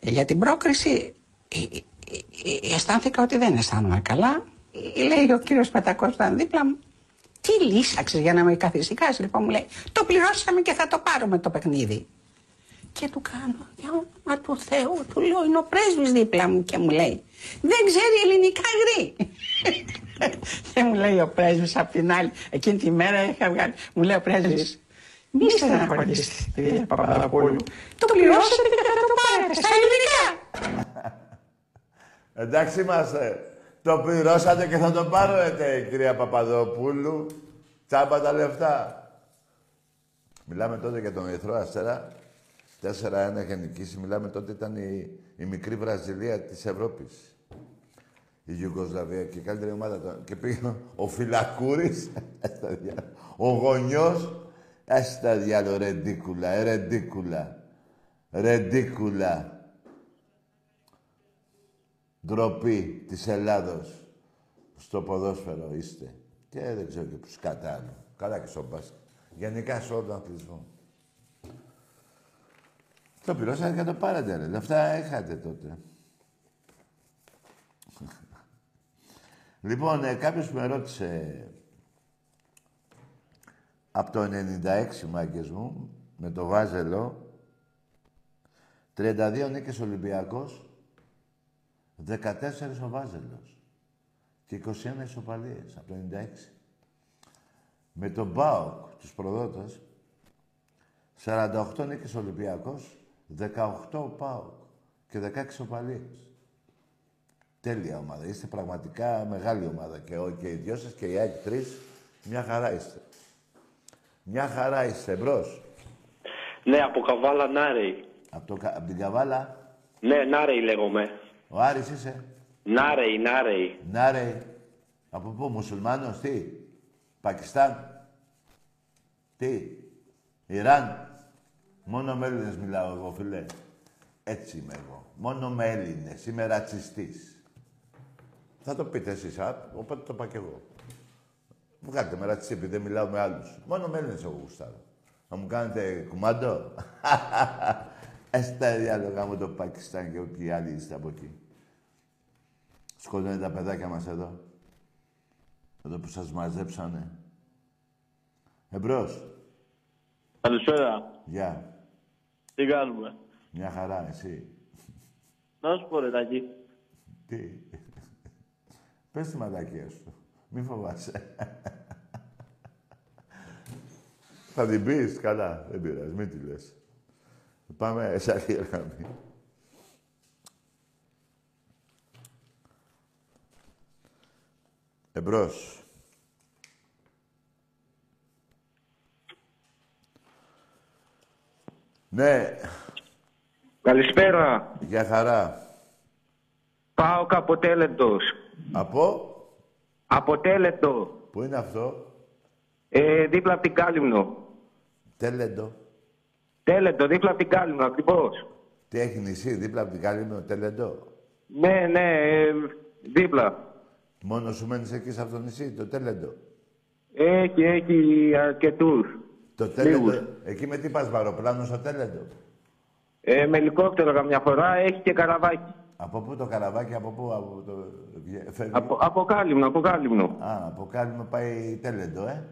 για την πρόκριση ε, ε, ε, αισθάνθηκα ότι δεν αισθάνομαι καλά. Ε, λέει ο κύριος Πατακός που ήταν δίπλα μου τι λύσαξες για να με καθησυχάσεις λοιπόν μου λέει το πληρώσαμε και θα το πάρουμε το παιχνίδι και του κάνω, για όνομα του Θεού, του λέω, είναι ο πρέσβης δίπλα μου και μου λέει, δεν ξέρει ελληνικά γρή. και μου λέει ο πρέσβης απ' την άλλη, εκείνη τη μέρα είχα βγάλει, μου λέει ο πρέσβης, μη στεναχωρήσετε, κυρία Παπαδοπούλου, το πληρώσατε και θα το πάρετε στα ελληνικά. Εντάξει είμαστε. Το πληρώσατε και θα το πάρετε, κυρία Παπαδοπούλου. Τσάμπα τα λεφτά. Μιλάμε τότε για τον Ερυθρό Αστέρα. 4-1 είχε νικήσει. Μιλάμε τότε ήταν η, η μικρή Βραζιλία της Ευρώπης. Η Ιουγκοσλαβία και η καλύτερη ομάδα ήταν. Και πήγε ο Φυλακούρης, έστα διάλο. ο Γονιός, έστα διάλο, ρεντίκουλα, ε, ρεντίκουλα. Ρεντίκουλα. Ντροπή της Ελλάδος στο ποδόσφαιρο είστε. Και δεν ξέρω και που σκάτα άλλο. Καλά και στο μπάσκετ. Γενικά σε όλο τον αθλητισμό. Το πληρώσατε και το πάρατε, ρε. Λεφτά είχατε τότε. λοιπόν, ε, κάποιος με ρώτησε από το 96 μάγκες μου, με το Βάζελο, 32 νίκες Ολυμπιακός, 14 ο Βάζελος και 21 ισοπαλίες από το 96. Με τον ΠΑΟΚ, τους προδότες, 48 νίκες Ολυμπιακός, 18 ο ΠΑΟΚ και 16 ισοπαλίες. Τέλεια ομάδα. Είστε πραγματικά μεγάλη ομάδα. Και, ο, και οι δυο σας και οι άλλοι τρεις, μια χαρά είστε. Μια χαρά είστε. Εμπρός. Ναι, από Καβάλα Νάρεϊ. Από, το, κα- από την Καβάλα, Ναι, Νάρεϊ λέγομαι. ο Άρης είσαι; Νάρεϊ, Νάρεϊ. Να ρε. Από πού, μουσουλμάνος, τι; Πακιστάν. Τι; Ιράν. Μόνο με Έλληνες μιλάω εγώ, φίλε. Έτσι είμαι εγώ. Μόνο με Έλληνες. Είμαι ρατσιστής. Θα το πείτε εσείς, α, οπότε το είπα κι εγώ. Βγάλτε με ρατσί, επειδή δεν μιλάω με άλλους. Μόνο με Έλληνες εγώ γουστάρω. Να μου κάνετε κουμάντο; Έστε διάλογα με το Πακιστάν και όποιοι άλλοι είστε από εκεί. Σκοτώνε τα παιδάκια μας εδώ. Εδώ που σας μαζέψανε. Εμπρός. Καλησπέρα. Γεια. Τι κάνουμε; Μια χαρά, εσύ. Να σου πω ρε Τάκη. Τι; Πες τη μαλακία σου. Μη φοβάσαι. Θα την πεις. Καλά. Δεν πειράζει. Μην τη λες. Πάμε σε άλλη γραμμή. Εμπρός. Ναι. Καλησπέρα. Για χαρά. Πάω αποτέλετος. Από; Αποτέλετο. Πού είναι αυτό; Ε, δίπλα από την Κάλυμνο. Τέλεντο. Τέλετο, δίπλα από την Κάλυμνο, ακριβώς. Τι έχεις νησί, δίπλα από την Κάλυμνο, Τέλεντο. Ναι, ναι, ε, δίπλα. Μόνο σου μένεις εκεί σε αυτό το νησί, το Τέλεντο. Έχει, έχει αρκετούς. Το Τέλεντο, εκεί με τι πας βαροπλάνο στο Τέλεντο; Ε, με ελικόπτερο καμιά φορά, έχει και καραβάκι. Από πού το καραβάκι, από πού, από το... Φεύγει; Από, από Κάλυμνο, από Κάλυμνο. Α, από Κάλυμνο πάει Τέλεντο, ε;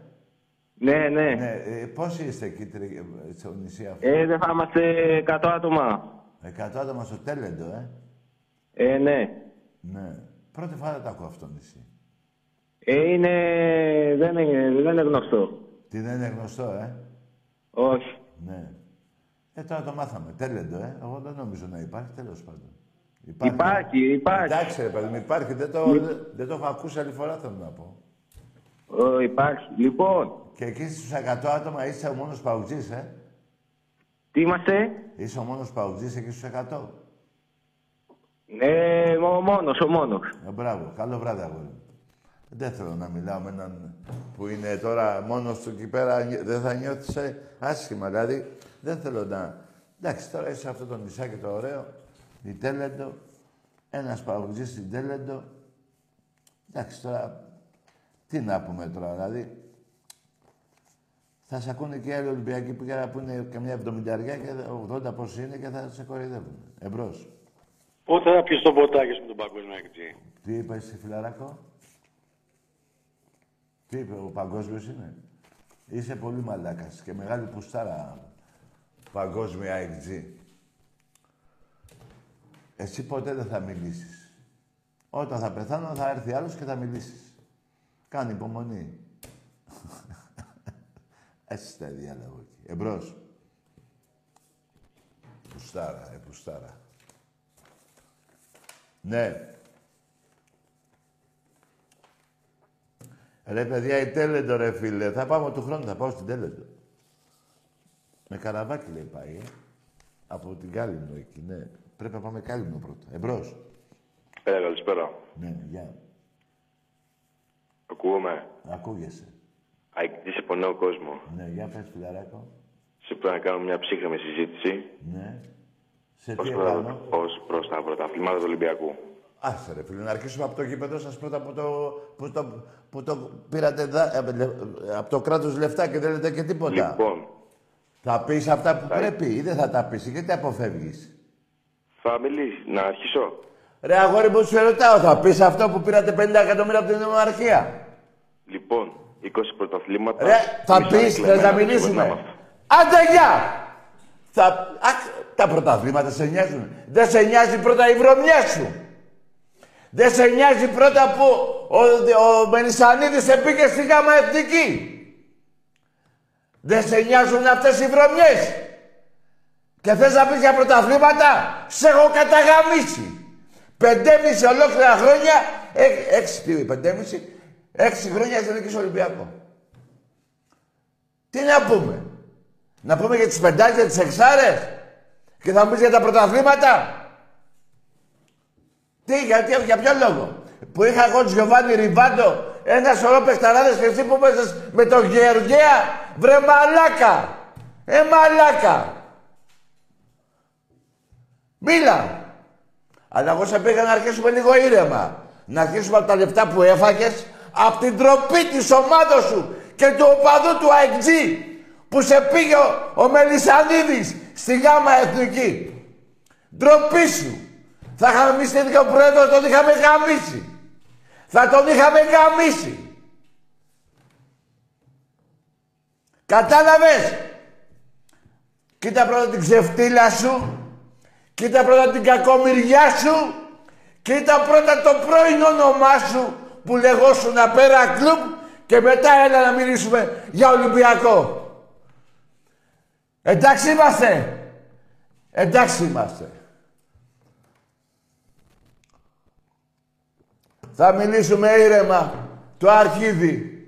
Ναι, ναι. ναι ε, πόσοι είστε εκεί τρι- ε, στο νησί αυτό; Ε, δεν θα είμαστε 100 άτομα. 100 άτομα στο Τέλεντο, ε; Ε, ναι. Ναι. Πρώτη φορά το ακούω αυτό το νησί. Ε, είναι... Δεν είναι, δεν είναι γνωστό. Τι δεν είναι γνωστό, ε; Όχι. Ναι. Ε, τώρα το μάθαμε. Τέλεντο, ε. Εγώ δεν νομίζω να υπάρχει, τέλος πάντων. Υπάρχει, υπάρχει. Εντάξει, ρε παιδί μου, υπάρχει. Δεν το, δεν το έχω ακούσει άλλη φορά, θέλω να πω. Ω, υπάρχει. Λοιπόν, Και εκεί στους 100 άτομα είσαι ο μόνος παουτζής, ε; τι είμαστε; Είσαι ο μόνος παουτζής εκεί στους 100. Ε, ο μόνος, ο μόνος. Ε, μπράβο. Καλό βράδυ, αγόρι μου. Δεν θέλω να μιλάω με έναν που είναι τώρα μόνος του εκεί πέρα. νιώ- Δεν θα νιώθεις ε, άσχημα. Δηλαδή, δεν θέλω να... Εντάξει, τώρα είσαι σε αυτό το νησάκι το ωραίο. Η Τέλεντο. Ένας παουτζής στην Τέλεντο. Εντάξει, τώρα... Τι να πούμε τώρα, δηλαδή... Θα σε ακούνε και οι άλλοι Ολυμπιακοί που, που είναι καμιά εβδομηνταριά και 80 πόσοι είναι και θα σε κοροϊδεύουν. Εμπρός. Πότε θα πιεις το ποτάκι σου με τον παγκόσμιο εκτζή. Τι είπες εσύ, φιλαράκο; Τι είπε, ο παγκόσμιος είναι; Είσαι πολύ μαλάκας και μεγάλη πουστάρα παγκόσμια εκτζή. Εσύ ποτέ δεν θα μιλήσεις. Όταν θα πεθάνω θα έρθει άλλος και θα μιλήσεις. Κάνει υπομονή. Έτσι τα διάλογο εκεί. Εμπρός. Πουστάρα, ε, πουστάρα. Ναι. Ρε παιδιά, η Τέλεντο ρε φίλε. Θα πάμε του χρόνου, θα πάω στην Τέλεντο. Με καραβάκι λέει πάει, ε. Από την Κάλυμνο εκεί, ναι. Πρέπει να πάμε Κάλυμνο πρώτα. Εμπρός. Ε, καλησπέρα. Ναι, γεια. Ακούγομαι; Ακούγεσαι. Αεκτή από νέο κόσμος. Ναι, για πες φιλαράκο. Σε πρέπει να κάνουμε μια ψύχρεμη συζήτηση Ναι. Σε ως τι προς, έκανα. ως προς τα πρωταθλήματα του Ολυμπιακού. Άσε ρε φίλε, να αρχίσουμε από το γήπεδο σας πρώτα που το, που το, που το πήρατε δα, ε, λε- από το κράτος λεφτά και δεν λέτε και τίποτα. Λοιπόν, Θα πεις αυτά που πρέπει ή δεν θα τα πεις, γιατί αποφεύγεις; θα μιλήσεις. Να αρχίσω. Ρε αγόρι μου, σου ρωτάω, θα πεις αυτό που πήρατε 50 εκατομμύρια από την Νομαρχία. Λοιπόν, 20 πρωταθλήματα. Ρε, θα μισά πεις, θες κλεμμένα, να τίποτα μιλήσουμε; με αυτό. Άντε, γεια! Θα... Α, τα πρωταθλήματα σε νοιάζουν. Δεν σε νοιάζει πρώτα η βρωμιά σου. Δεν σε νοιάζει πρώτα που ο, ο Μενισανίδης σε πήγε στη γάμα εθνική. Δεν σε νοιάζουν αυτές οι βρωμιές. Και θες να πεις για πρωταθλήματα, σε έχω καταγαμίσει. Πεντέμιση ολόκληρα χρόνια, ε, έξι, τι, πεντέμιση, έξι χρόνια στην Εθνική Ολυμπιακό. Τι να πούμε; Να πούμε για τις πεντάρες, για τις εξάρες; Και θα μου πεις για τα πρωταθλήματα; Τι, γιατί, για ποιο λόγο; Που είχα εγώ τον Γιωβάνι Ριβάντο, ένα σωρό παιχταράδες και εσύ που παίζες με τον Γεωργέα. Βρε μαλάκα. Ε, μαλάκα. Μίλα. Αλλά εγώ σε πήγα να αρχίσουμε λίγο ήρεμα. Να αρχίσουμε από τα λεφτά που έφαγες, από την τροπή της ομάδος σου και του οπαδού του ΑΕΚΤΖ που σε πήγε ο, ο Μελισανίδης στη γάμα εθνική. Ντροπή σου. Θα είχαμε εμείς την πρόεδρος, τον είχαμε γαμίσει. Θα τον είχαμε γαμίσει. Κατάλαβες; Κοίτα πρώτα την ξεφτύλα σου. Κοίτα πρώτα την κακομοιριά σου. Κοίτα πρώτα το πρώην όνομά σου που λεγόσουν πέρα κλουμπ και μετά έλα να μιλήσουμε για Ολυμπιακό. Εντάξει είμαστε. Εντάξει είμαστε. Θα μιλήσουμε ήρεμα. Το αρχίδι.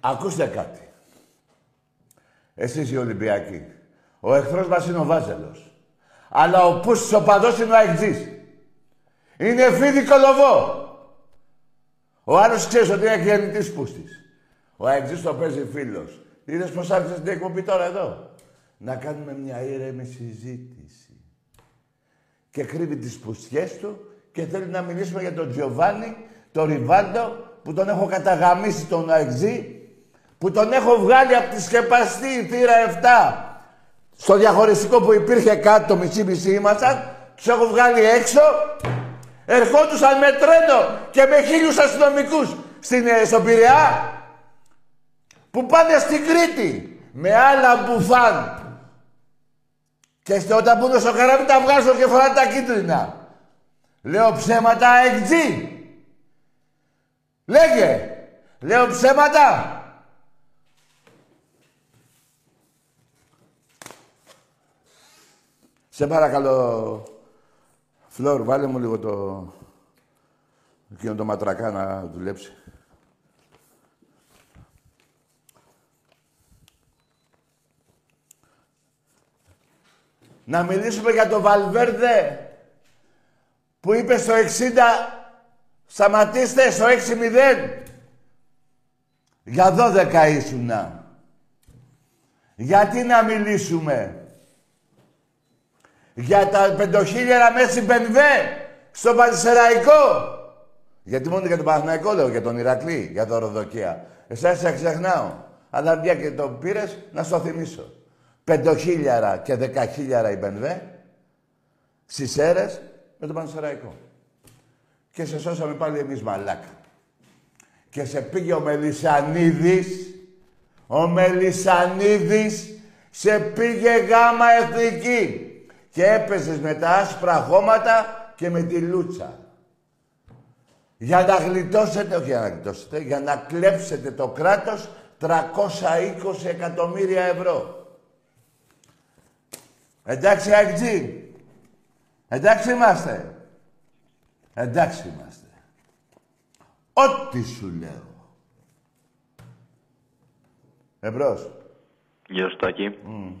Ακούστε κάτι. Εσείς οι Ολυμπιακοί. Ο εχθρός μας είναι ο Βάζελος. Αλλά ο Πούσης ο παδός είναι ο Αιγτζής. Είναι φίδι κολοβό. Ο άλλος ξέρεις ότι είναι γεννητής Πούστης. Ο Αιγτζής το παίζει φίλος. Είδες πως άρχισε την εκπομπή τώρα εδώ; Να κάνουμε μια ήρεμη συζήτηση. Και κρύβει τις πουστιές του και θέλει να μιλήσουμε για τον Τζιοβάνι, τον Ριβάντο, που τον έχω καταγαμίσει τον Αιγτζή, που τον έχω βγάλει από τη σκεπαστή θύρα 7 στο διαχωριστικό που υπήρχε κάτω, το μισή-μισή ήμασταν, τους έχω βγάλει έξω, ερχόντουσαν με τρένο και με χίλιους αστυνομικούς στην, ε, στον Πειραιά, που πάνε στην Κρήτη με άλλα μπουφάν. Και στο, όταν μπουν στο καράβι τα βγάζω και φορά τα κίτρινα. Λέω ψέματα εκτζή. Λέγε. Λέω ψέματα. Σε παρακαλώ, Φλόρ, βάλε μου λίγο το... εκείνο το ματρακά να δουλέψει. Να μιλήσουμε για το Βαλβέρδε που είπε στο 60 σταματήστε στο 6-0. Για 12 ήσουνα. Γιατί να μιλήσουμε; Για τα πεντοχίλιαρα μέση Μπενβέ στο Πανσεραϊκό. Γιατί μόνο για τον Παναθηναϊκό λέω, για τον Ηρακλή, για τον Ροδοκία. Εσάς σε ξεχνάω. Αλλά μια και το πήρες, να στο θυμίσω. Πεντοχίλιαρα και δεκαχίλιαρα η Μπενβέ στις αίρες με τον Πανσεραϊκό. Και σε σώσαμε πάλι εμείς μαλάκα. Και σε πήγε ο Μελισανίδης, ο Μελισανίδης σε πήγε γάμα εθνική και έπαιζες με τα άσπρα χώματα και με τη λούτσα. Για να γλιτώσετε, όχι για να γλιτώσετε, για να κλέψετε το κράτος 320 εκατομμύρια ευρώ. Εντάξει, Αγτζή. Εντάξει είμαστε. Εντάξει είμαστε. Ό,τι σου λέω. Εμπρός. Γεια σου, Τάκη. Mm.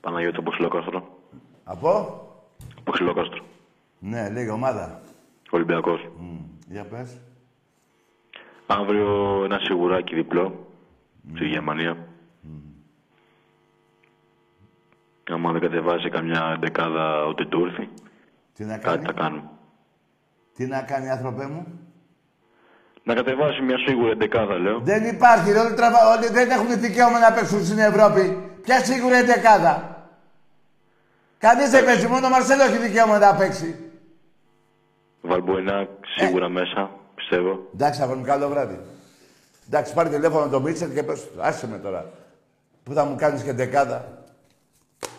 Παναγιώτη από Ξυλόκαστρο. Από; Από Ξυλόκαστρο. Ναι, λίγη ομάδα. Ολυμπιακός. Mm. Για πες. Αύριο ένα σιγουράκι διπλό στη Γερμανία. Άμα δεν κατεβάσει καμιά δεκάδα ούτε του έρθει, Τι να κάνει; κάτι θα κάνουμε. Τι να κάνει, άνθρωπέ μου; Να κατεβάσει μια σίγουρη δεκάδα, λέω. Δεν υπάρχει. ρε, Όλοι, τραβα... όλοι δεν έχουν δικαίωμα να παίξουν στην Ευρώπη. Ποια σίγουρα είναι δεκάδα; Κανείς δεν παίζει. Μόνο ο Μαρσέλο έχει δικαίωμα να παίξει. Βαλμποενά σίγουρα μέσα, πιστεύω. Εντάξει, αγόρι μου, καλό βράδυ. Εντάξει, πάρει τηλέφωνο τον Μίτσελ και πες, του, άσε με τώρα. Που θα μου κάνεις και δεκάδα;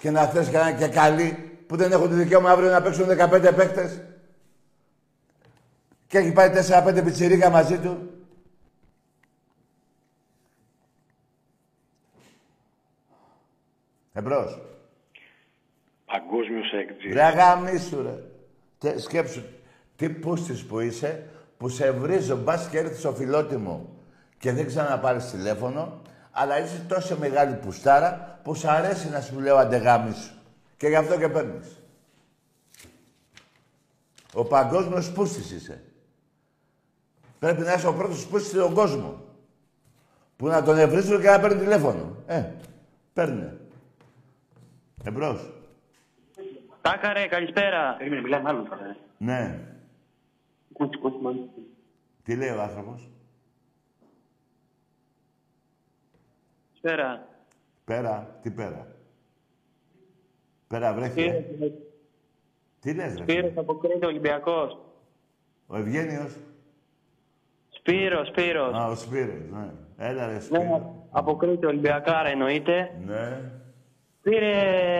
Και να θες και να είναι και καλή, που δεν έχουν τη δικαίωμα αύριο να παίξουν 15 παίκτες. Και έχει πάει 4-5 πιτσιρίκα μαζί του. Εμπρός. Παγκόσμιος έκτζη. Ρε αγαμίσου ρε. Τε, σκέψου, τι πούστης που είσαι, που σε βρίζω, μπας και έρθεις στο φιλότιμο και δεν ξαναπάρεις τηλέφωνο, αλλά είσαι τόσο μεγάλη πουστάρα που σου αρέσει να σου λέω αντεγάμισου. Και γι' αυτό και παίρνεις. Ο παγκόσμιος πούστης είσαι. Πρέπει να είσαι ο πρώτος πούστης στον κόσμο. Που να τον ευρύσουν και να παίρνει τηλέφωνο. Ε, παίρνε. Εμπρός. Τάκαρε, καλησπέρα. Περίμενε, μιλάει με άλλον τώρα. ε. Ναι. Κούτσι, κούτσι, μάλλον. Τι λέει ο άνθρωπος; Καλησπέρα. Πέρα. Τι πέρα; Πέρα βρέχει. ε. Τι λες ρε. φίλε; Σπύρος από Κρήτη, Ολυμπιακός. Ο Ευγένιος. Σπύρος, Σπύρος. Α, ο Σπύρος, ναι. Έλα ρε Σπύρο. Ναι, από Κρήτη, Ολυμπιακάρα εννοείται. Ναι. Πήρε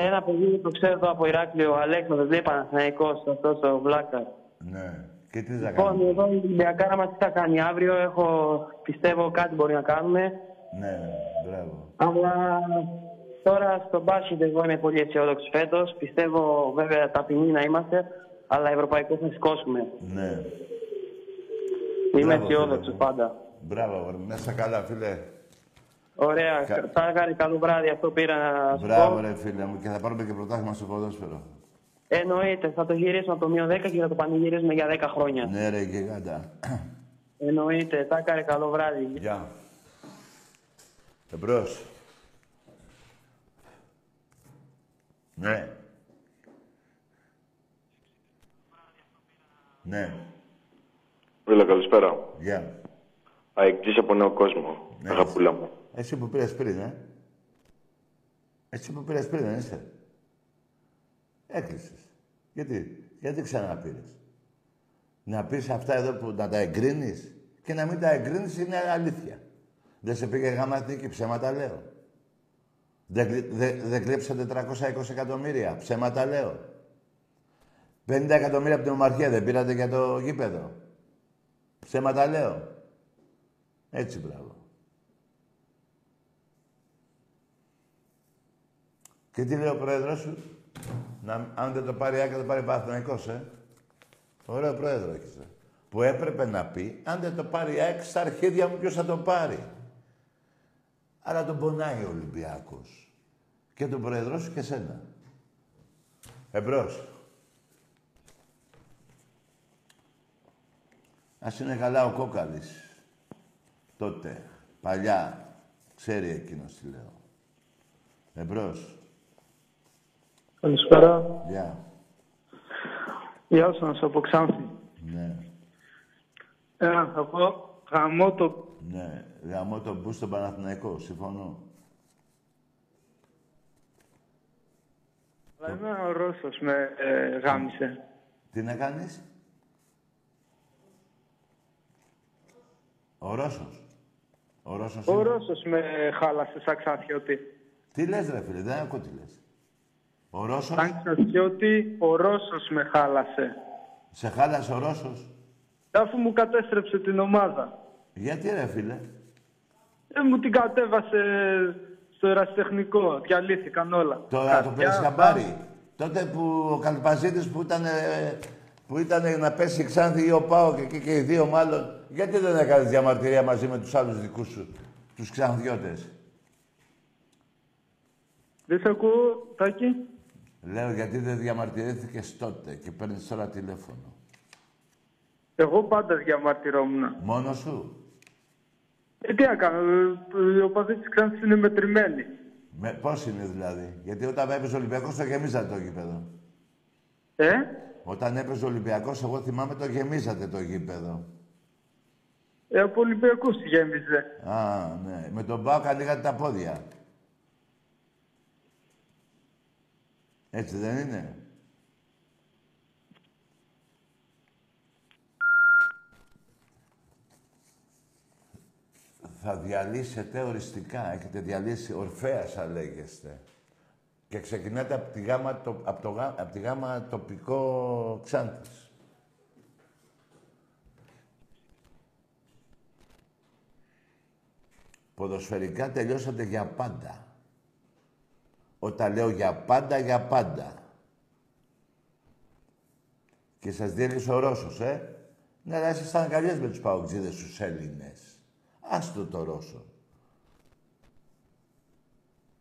ένα παιδί το ξέρω εδώ από Ηράκλειο, ο Αλέξανδρος, λέει Παναθηναϊκός, αυτός ο Βλάκας. Ναι. Και τι θα Λοιπόν, κάνουμε; εδώ η Ολυμπιακάρα μας τι θα κάνει αύριο, έχω, πιστεύω κάτι μπορεί να κάνουμε. Ναι, ναι, μπράβο. Αλλά τώρα στο μπάσκετ εγώ είμαι πολύ αισιόδοξος φέτος. Πιστεύω βέβαια ταπεινοί να είμαστε, αλλά ευρωπαϊκός θα σηκώσουμε. Ναι. Είμαι Μπράβο, αισιόδοξος φίλε μου. πάντα. Μπράβο, αγόρι μου. να είσαι καλά, φίλε. Ωραία, Κα- θα έκανε καλό βράδυ, αυτό πήρα να σου Μπράβο, πω. ρε φίλε μου. Και θα πάρουμε και πρωτάθλημα στο ποδόσφαιρο. Εννοείται, θα το γυρίσουμε από το μείον 10 και θα το πανηγυρίσουμε για 10 χρόνια. Ναι, ρε, γιγάντα. Εννοείται, θα έκανε καλό βράδυ. Γεια. Εμπρός. Ναι. Ναι. Έλα, καλησπέρα. Γεια. Αεκτής από νέο κόσμο. Ναι, Αγαπούλα μου. Εσύ που πήρες πριν, ε. Εσύ που πήρες πριν, δεν είσαι. Έκλεισες. Γιατί, γιατί ξαναπήρες. Να πεις αυτά εδώ που να τα εγκρίνεις και να μην τα εγκρίνεις είναι αλήθεια. Δεν σε πήγε γάμα εθνική, ψέματα λέω. Δεν, κλει- δεν, δεν κλέψατε 320 εκατομμύρια, ψέματα λέω. 50 εκατομμύρια από την Ομαρχία δεν πήρατε για το γήπεδο. Ψέματα λέω. Έτσι, μπράβο. Και τι λέει ο πρόεδρος σου; Να, αν δεν το πάρει η Άκη, θα το πάρει Παναθηναϊκός, ε. Ωραίο πρόεδρο έχεις, ε. Που έπρεπε να πει, αν δεν το πάρει η ΑΕΚ, στα αρχίδια μου ποιος θα το πάρει; Αλλά τον πονάει ο Ολυμπιακός. Και τον πρόεδρό σου και σένα. Εμπρός. Ας είναι καλά ο Κόκαλης. Τότε. Παλιά. Ξέρει εκείνος τι λέω. Εμπρός. Καλησπέρα. Γεια. Γεια σας από Ξάνθη. Ναι. Ένα θα πω, γαμώ το... Ναι. Γαμώ τον μπου στον Παναθηναϊκό. Συμφωνώ. Αλλά είμαι ο Ρώσος με ε, γάμισε. Τι να κάνεις; Ο Ρώσος. Ο Ρώσος Ο είναι. Ρώσος με χάλασε σαν Ξανθιώτη. Τι λες ρε φίλε, δεν ακούω τι λες. Ο Ρώσος; Σαν Ξανθιώτη, ο Ρώσος με χάλασε. Σε χάλασε ο Ρώσος; Αφού μου κατέστρεψε την ομάδα. Γιατί ρε φίλε; Ε, μου την κατέβασε στο ερασιτεχνικό. Διαλύθηκαν όλα. Τώρα το πήρες Καρδιά, χαμπάρι. Τότε που ο Καλπαζίτης που ήταν, ε, που ήταν να πέσει η Ξάνθη ή ο Πάο και εκεί και οι δύο μάλλον, γιατί δεν έκανες διαμαρτυρία μαζί με τους άλλους δικούς σου, τους Ξανθιώτες; Δεν σε ακούω, Τάκη. Λέω γιατί δεν διαμαρτυρήθηκες τότε και παίρνεις τώρα τηλέφωνο. Εγώ πάντα διαμαρτυρόμουν. Μόνος σου; Ε, τι να κάνω, ε, οι οπαδοί της Ξάνθης είναι μετρημένοι. Με, πώς είναι δηλαδή. Γιατί όταν έπαιζε ο Ολυμπιακός το γεμίζατε το γήπεδο. Ε, Όταν έπαιζε ο Ολυμπιακός, εγώ θυμάμαι το γεμίζατε το γήπεδο. ε από Ολυμπιακούς τη γέμιζε. Α, ναι. Με τον Πάο ανοίγατε τα πόδια. Έτσι δεν είναι; Θα διαλύσετε οριστικά. Έχετε διαλύσει ορφέα, λέγεστε. Και ξεκινάτε από τη γάμα, το, από το, γά- από τη γάμα τοπικό Ξάνθης. Ποδοσφαιρικά τελειώσατε για πάντα. Όταν λέω για πάντα, για πάντα. Και σας διέλυσε ο Ρώσος, ε; Ναι, αλλά ήσασταν καλιές με τους παουτζίδες τους Έλληνες. Άστο το Ρώσο.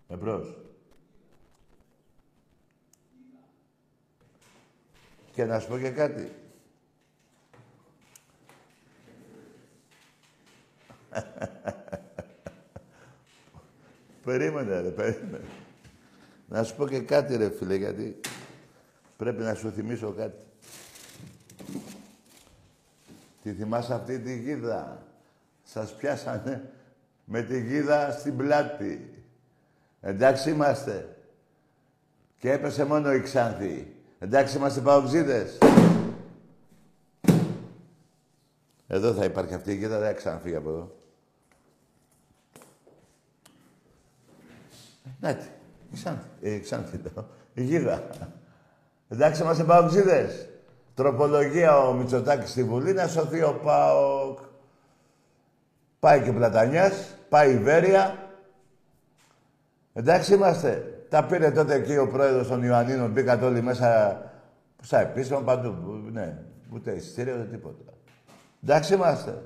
Εμπρός. Και να σου πω και κάτι. περίμενε, ρε, περίμενε. Να σου πω και κάτι, ρε, φίλε, γιατί Πρέπει να σου θυμίσω κάτι. Τη θυμάσαι αυτή τη γίδα; Σας πιάσανε με τη γίδα στην πλάτη. Εντάξει είμαστε. Και έπεσε μόνο η Ξάνθη. Εντάξει είμαστε παοξίδες. Εδώ θα υπάρχει αυτή η γίδα, δεν θα ξαναφύγει από εδώ. Ναι, τι. Η Ξάνθη. Ε, η Ξάνθη λέω. Η γίδα. Εντάξει είμαστε παοξίδες. Τροπολογία ο Μητσοτάκης στη Βουλή να σωθεί ο ΠΑΟΚ. Πάει και Πλατανιάς, πάει η Βέρεια. Εντάξει είμαστε. Τα πήρε τότε εκεί ο πρόεδρος των Ιωαννίνων, μπήκατε όλοι μέσα στα επίσημα παντού. Ναι, ούτε εισιτήριο, ούτε τίποτα. Εντάξει είμαστε.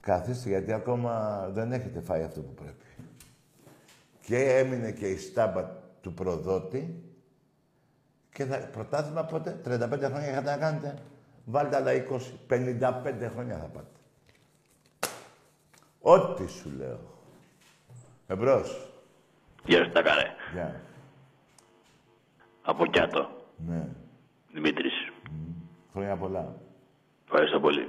Καθίστε γιατί ακόμα δεν έχετε φάει αυτό που πρέπει. Και έμεινε και η στάμπα του προδότη και θα, πρωτάθλημα πότε, 35 χρόνια είχατε να κάνετε. Βάλτε άλλα 20, 55 χρόνια θα πάτε. Ό,τι σου λέω. Εμπρός. Γεια σου, Τακαρέ. Γεια. Από Κιάτο. Ναι. Δημήτρης. Χρόνια πολλά. Ευχαριστώ πολύ.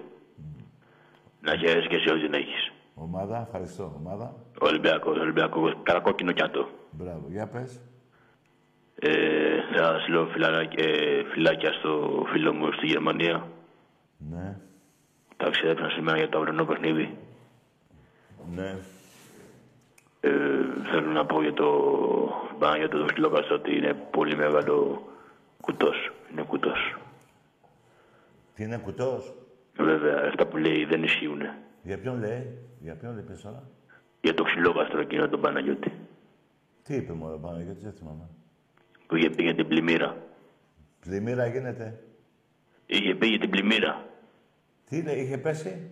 Να χαίρεσαι και εσύ ό,τι να έχεις. Ομάδα, ευχαριστώ. Ομάδα. Ολυμπιακός, Ολυμπιακός, καρακόκκινο Κιάτο. Μπράβο. Για πες. Ε, θα στείλω φιλαράκ- ε, φυλάκια στο φίλο μου στη Γερμανία. Ναι. Ταξιδέψαν σήμερα για το αυριανό παιχνίδι. Ναι. Ε, θέλω να πω για το Παναγιώτο το Σκυλόκαστο ότι είναι πολύ μεγάλο κουτός. Είναι κουτός. Τι είναι κουτός; Βέβαια, αυτά που λέει δεν ισχύουν. Για ποιον λέει; Για ποιον λέει πες τώρα. Για το ξυλόκαστρο εκείνο τον Παναγιώτη. Τι είπε μόνο πάνω, γιατί δεν θυμάμαι. Που είχε πει για την πλημμύρα. Πλημμύρα γίνεται; Είχε πει για την πλημμύρα. Τι λέει, είχε πέσει;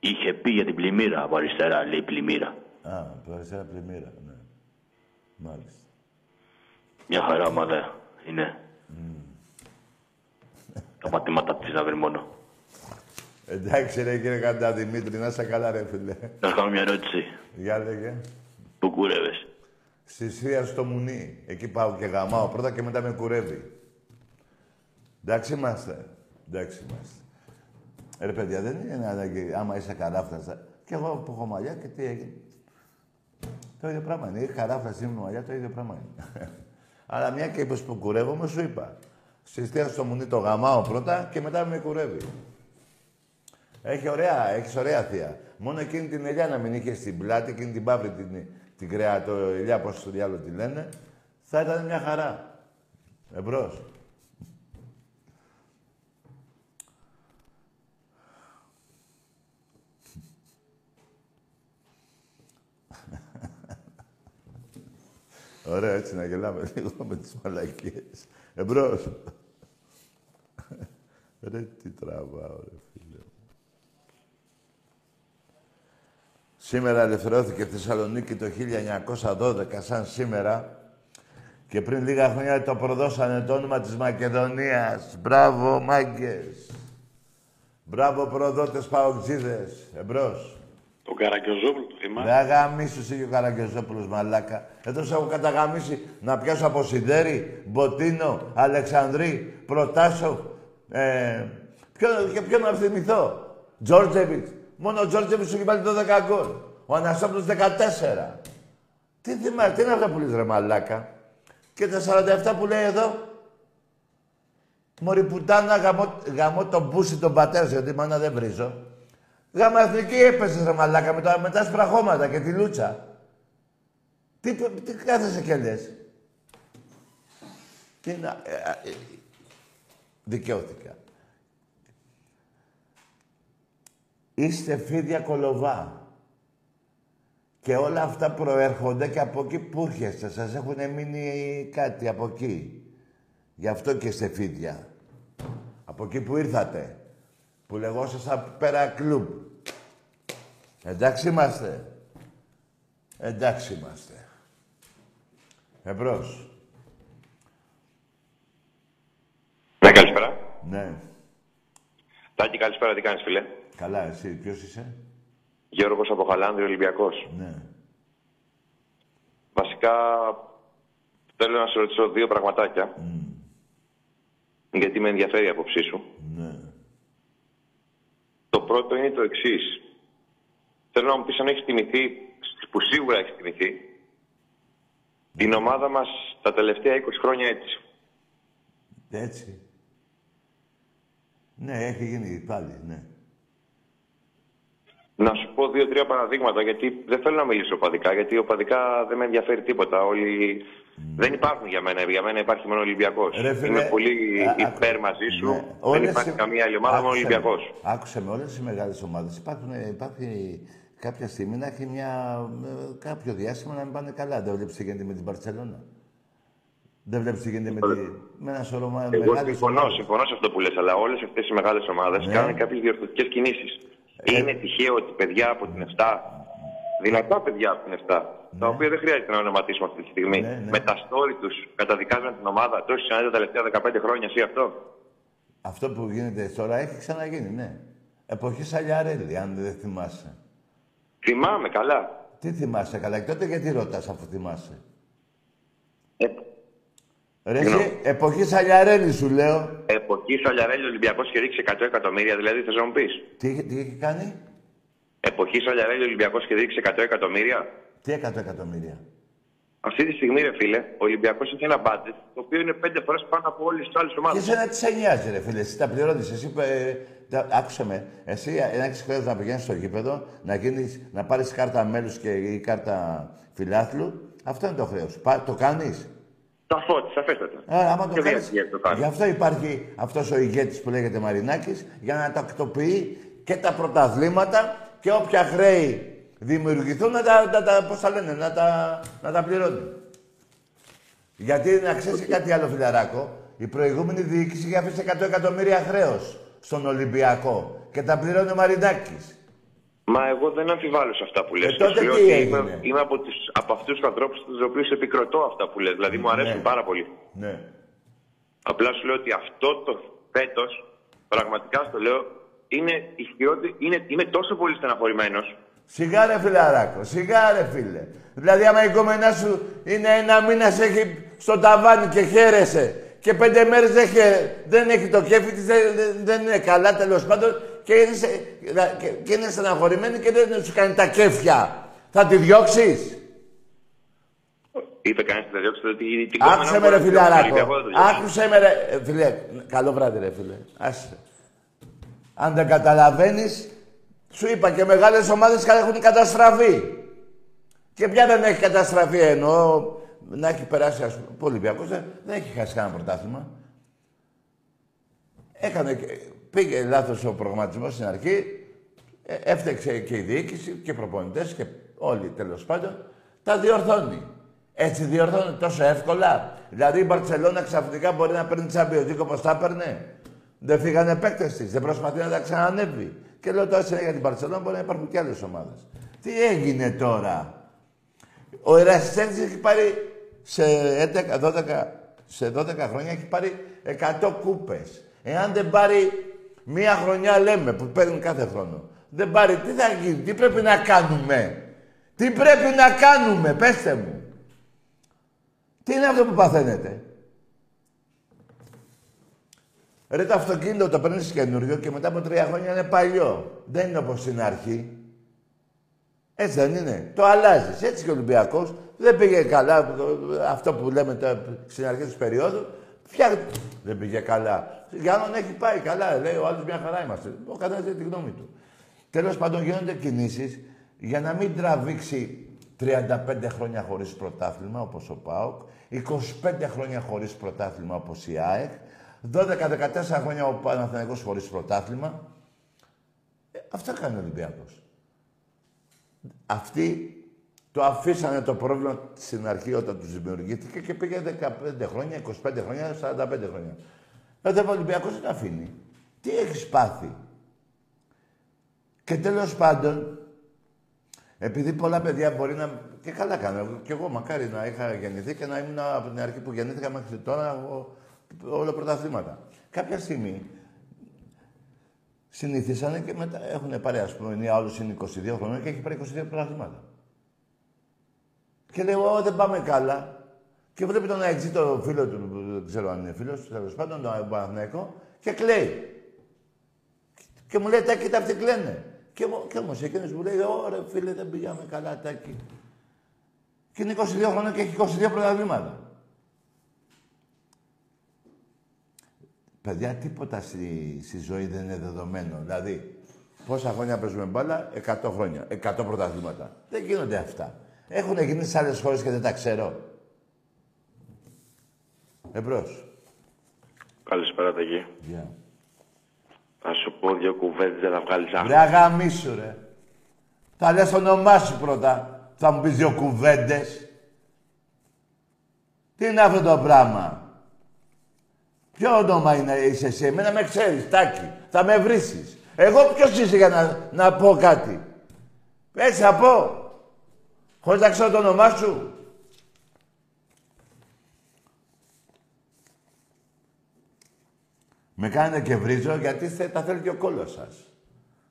Είχε πει για την πλημμύρα. Από αριστερά λέει πλημμύρα. Α, από αριστερά πλημμύρα, ναι. Μάλιστα. Μια χαρά ομάδα είναι. Τα πατήματα της να βρει μόνο. Εντάξει ρε κύριε Καντά Δημήτρη, να είσαι καλά ρε φίλε. Να σου κάνω μια ερώτηση. Για λέγε. Πού κούρευες. Στη Σία στο Μουνί. Εκεί πάω και γαμάω πρώτα και μετά με κουρεύει. Εντάξει είμαστε. Εντάξει είμαστε. Ε, Ρε παιδιά, δεν είναι ανάγκη άμα είσαι καράφταστα. Και εγώ που έχω μαλλιά και τι έγινε. Το ίδιο πράγμα είναι. Ή καράφταστα ή μαλλιά, το ίδιο πράγμα είναι. Αλλά μια και είπες που κουρεύομαι, σου είπα. Στη Σία στο Μουνί το γαμάω πρώτα και μετά με κουρεύει. Έχει ωραία, έχεις ωραία θεία. Μόνο εκείνη την ελιά να μην είχες στην πλάτη, εκείνη την παύρη την, την κρεατο ελιά, πώς στο διάλογο τη λένε, θα ήταν μια χαρά. Εμπρός. Ωραία, έτσι να γελάμε λίγο με τις μαλακίες. Εμπρός. Ρε, τι τραβάω, ρε φίλε. Σήμερα ελευθερώθηκε η Θεσσαλονίκη το 1912, σαν σήμερα. Και πριν λίγα χρόνια το προδώσανε το όνομα της Μακεδονίας. Μπράβο, μάγκες. Μπράβο, προδότες παοξίδες. Εμπρός. Τον Καραγκιόζόπουλο, το θυμάσαι; Δεν αγαμίσου εσύ και ο Καραγκιόζόπουλος, μαλάκα. Εδώ σε έχω καταγαμίσει να πιάσω από Σιδέρη, Μποτίνο, Αλεξανδρή, Προτάσο. Ε, ποιο, και ποιο να θυμηθώ; Τζόρτζεβιτς. Μόνο ο Τζόρτζεβιτς σου έχει βάλει 12 γκολ. Ο Αναστόπουλος 14. Τι θυμάσαι, τι είναι αυτά που λες ρε μαλάκα; Και τα 47 που λέει εδώ. Μωρή πουτάνα γαμώ, γαμώ τον μπούσι τον πατέρα σου, γιατί μάνα δεν βρίζω. Γάμα εθνική έπεσε ρε μαλάκα με τα, με τα άσπρα χώματα και τη λούτσα. Τι, τι κάθεσαι και λες. Τι να... Ε, ε, ε, δικαιώθηκα. Είστε φίδια κολοβά. Και όλα αυτά προέρχονται και από εκεί που έρχεστε. Σας έχουν μείνει κάτι από εκεί. Γι' αυτό και είστε φίδια. Από εκεί που ήρθατε. Που λεγόσασταν πέρα κλουμπ. Εντάξει είμαστε. Εντάξει είμαστε. Εμπρός. Ναι, καλησπέρα. Ναι. Τάκη, καλησπέρα. Τι κάνεις, φίλε; Καλά, εσύ. Ποιος είσαι; Γιώργος από Χαλάνδρη, Ολυμπιακός. Ναι. Βασικά, Θέλω να σε ρωτήσω δύο πραγματάκια. Γιατί με ενδιαφέρει η άποψή σου. Ναι. Το πρώτο είναι το εξής. Θέλω να μου πεις αν έχεις θυμηθεί, που σίγουρα έχεις θυμηθεί, την ομάδα μας τα τελευταία 20 χρόνια έτσι. Έτσι. Ναι, έχει γίνει πάλι, ναι. Να σου πω δύο-τρία παραδείγματα, γιατί δεν θέλω να μιλήσω οπαδικά, γιατί οπαδικά δεν με ενδιαφέρει τίποτα. Όλοι δεν υπάρχουν για μένα. Για μένα υπάρχει μόνο Ολυμπιακός. Ρε φίλε, Είμαι πολύ α- α- υπέρ μαζί σου. Ναι. Δεν Όλες υπάρχει οι- καμία άλλη ομάδα, μόνο Άκουσε Ολυμπιακός. με. Άκουσε με, όλες οι μεγάλες ομάδες υπάρχουν, υπάρχει κάποια στιγμή να έχει μια, ε, κάποιο διάστημα να μην πάνε καλά. Δεν βλέπεις τι γίνεται με την Μπαρτσελώνα. Δεν βλέπεις τι γίνεται με, τη, με ένα σωρό μα- Εγώ μεγάλες συμφωνώ, ομάδες. συμφωνώ σε αυτό που λες, αλλά όλες αυτές οι μεγάλες ομάδες Ναι. κάνουν κάποιες διορθωτικές κινήσεις. Είναι τυχαίο ότι παιδιά από την 7, δυνατά παιδιά από την 7, τα οποία δεν χρειάζεται να ονοματίσουμε αυτή τη στιγμή, με τα story τους καταδικάζουν την ομάδα τόσο ξανά τα τελευταία 15 χρόνια, εσύ αυτό; Αυτό που γίνεται τώρα έχει ξαναγίνει, ναι. Εποχή Σαλιαρέλη, αν δεν θυμάσαι. Θυμάμαι καλά. Τι θυμάσαι καλά, και τότε γιατί ρωτάς αφού θυμάσαι; Ρε Συγγνώμη. εσύ, εποχής Σαλιαρέλη σου λέω. Εποχής Σαλιαρέλη Ολυμπιακός και ρίξει 100 εκατομμύρια, δηλαδή θες να μου πεις; Τι, τι έχει κάνει, Εποχή Σαλιαρέλη Ολυμπιακός και ρίξει 100 εκατομμύρια. τι 100 εκατομμύρια. Αυτή τη στιγμή, ρε φίλε, ο Ολυμπιακός έχει ένα μπάτζετ το οποίο είναι πέντε φορές πάνω από όλες τις άλλες Και ομάδε. εσένα τι σε νοιάζει, ρε φίλε, εσύ τα πληρώνεις. Εσύ, ε, τα- άκουσε με, εσύ ένα έχεις χρέος να πηγαίνεις στο γήπεδο, να, γίνεις, να πάρεις κάρτα μέλους και ή κάρτα φιλάθλου. Αυτό είναι το χρέος. Το κάνεις; Σαφώ, σαφέστατα. Ε, άμα το Και κάνεις, διαρκεία το κάνεις. γι' αυτό υπάρχει αυτός ο ηγέτης που λέγεται Μαρινάκης, για να τακτοποιεί και τα πρωταθλήματα και όποια χρέη δημιουργηθούν να τα, να τα, πώς τα λένε, να τα, να τα πληρώνει. Γιατί να ξέρεις και κάτι άλλο, φιλαράκο, η προηγούμενη διοίκηση είχε αφήσει 100 εκατομμύρια χρέος στον Ολυμπιακό και τα πληρώνει ο Μαρινάκης. Μα εγώ δεν αμφιβάλλω σε αυτά που λες. Ε, τότε Και σου λέω τι ότι έγινε; Είμαι, είμαι από, τις, από αυτούς τους ανθρώπους τους οποίους επικροτώ αυτά που λες. Δηλαδή μου αρέσουν Ναι. πάρα πολύ. Ναι. Απλά σου λέω ότι αυτό το φέτος, πραγματικά στο λέω, είναι η χειρότερη, είναι, είμαι τόσο πολύ στεναχωρημένος. Σιγά ρε φιλαράκο, σιγά ρε φίλε. Δηλαδή άμα η κομμενά σου είναι ένα μήνα σε έχει στο ταβάνι και χαίρεσαι και πέντε μέρες δεν, χαίρε- δεν έχει το κέφι της, δεν, δεν- δεν είναι καλά τέλος πάντων και είναι, σε- και, και είναι στεναχωρημένη και δεν σου κάνει τα κέφια. Θα τη διώξεις; Είπε κανείς ότι θα διώξει ότι την Άκουσε κόμενα με ρε μπορεί να διώξει τον φιλαράκο. Ολυμπιακό, δεν το διώξει. Άκουσε με ρε ε, φίλε. Καλό βράδυ ρε φίλε. Άσε. Αν δεν καταλαβαίνεις, σου είπα και μεγάλες ομάδες έχουν καταστραφεί. Και ποια δεν έχει καταστραφεί εννοώ να έχει περάσει ας πούμε. Ο Ολυμπιακός δεν, δεν έχει χάσει κανένα πρωτάθλημα. Έκανε, και- πήγε λάθος ο προγραμματισμός στην αρχή, ε, έφτεξε και η διοίκηση και οι προπονητές και όλοι τέλος πάντων, τα διορθώνει. Έτσι διορθώνει τόσο εύκολα. Δηλαδή η Μπαρτσελώνα ξαφνικά μπορεί να παίρνει Champions League όπως τα έπαιρνε. Δεν φύγανε παίκτες της, δεν προσπαθεί να τα ξανανεύει. Και λέω τώρα για την Μπαρτσελώνα μπορεί να υπάρχουν και άλλες ομάδες. Τι έγινε τώρα; Ο Ερασιτέχνης έχει πάρει σε 11, 12, σε 12 χρόνια έχει πάρει 100 κούπες. Εάν δεν πάρει μία χρονιά λέμε που παίρνει κάθε χρόνο. Δεν πάρει, τι θα γίνει, τι πρέπει να κάνουμε; Τι πρέπει να κάνουμε, πέστε μου. Τι είναι αυτό που παθαίνετε; Ρε το αυτοκίνητο το παίρνεις καινούριο και μετά από τρία χρόνια είναι παλιό. Δεν είναι όπως στην αρχή. Έτσι δεν είναι. Το αλλάζεις. Έτσι και ο Ολυμπιακός δεν πήγε καλά. Αυτό που λέμε τώρα στην αρχή της περίοδου. Πια δεν πήγε καλά. Για να έχει πάει καλά. Λέει ο άλλος μια χαρά είμαστε. Ο καθένας έχει τη γνώμη του. Τέλος πάντων γίνονται κινήσεις για να μην τραβήξει 35 χρόνια χωρίς πρωτάθλημα όπως ο ΠΑΟΚ, 25 χρόνια χωρίς πρωτάθλημα όπως η ΑΕΚ, 12-14 χρόνια ο Παναθηναϊκός χωρίς πρωτάθλημα. Ε, αυτά κάνει ο Ολυμπιακός. Αυτοί το αφήσανε το πρόβλημα στην αρχή όταν τους δημιουργήθηκε και πήγε 15 χρόνια, 25 χρόνια, 45 χρόνια. Εδώ ο Ολυμπιακός δεν τα αφήνει. Τι έχεις πάθει; Και τέλος πάντων, επειδή πολλά παιδιά μπορεί να... Και καλά κάνω. Και εγώ μακάρι να είχα γεννηθεί και να ήμουν από την αρχή που γεννήθηκα μέχρι τώρα εγώ, όλα πρωταθλήματα. Κάποια στιγμή συνηθίσανε και μετά έχουν πάρει, ας πούμε, ο άλλος είναι 22 χρόνια και έχει πάρει 22 πρωταθλήματα. Και λέω, «Ω, δεν πάμε καλά. Και βλέπει τον Αεξή, το φίλο του, που δεν ξέρω αν είναι φίλος του, τέλος πάντων, τον Παναθηναϊκό, και κλαίει. Και μου λέει, Τάκη, τα αυτοί κλαίνε. Και, μου- και όμως εκείνος μου λέει, ωραία φίλε, δεν πήγαμε καλά, Τάκη. Και είναι 22 χρόνια και έχει 22 πρωταθλήματα. Παιδιά, τίποτα στη, στη ζωή δεν είναι δεδομένο. Δηλαδή, πόσα χρόνια παίζουμε μπάλα, 100 χρόνια, 100 πρωταθλήματα. Δεν γίνονται αυτά. Έχουν γίνει σε άλλες χώρες και δεν τα ξέρω. Εμπρός. Καλησπέρα, Ταγί. Γεια. Θα σου πω δύο κουβέντες για να βγάλεις Ρε άκρη. αγαμίσου, ρε. Θα λες το όνομά σου πρώτα. Θα μου πεις δύο κουβέντες. Τι είναι αυτό το πράγμα; Ποιο όνομα είναι είσαι εσύ; Εμένα με ξέρεις, Τάκη. Θα με βρίσεις. Εγώ ποιος είσαι για να, να πω κάτι; Έτσι θα πω. Χωρίς να ξέρω το όνομά σου. Με κάνετε και βρίζω γιατί θε- τα θέλει και ο κόλλος σας.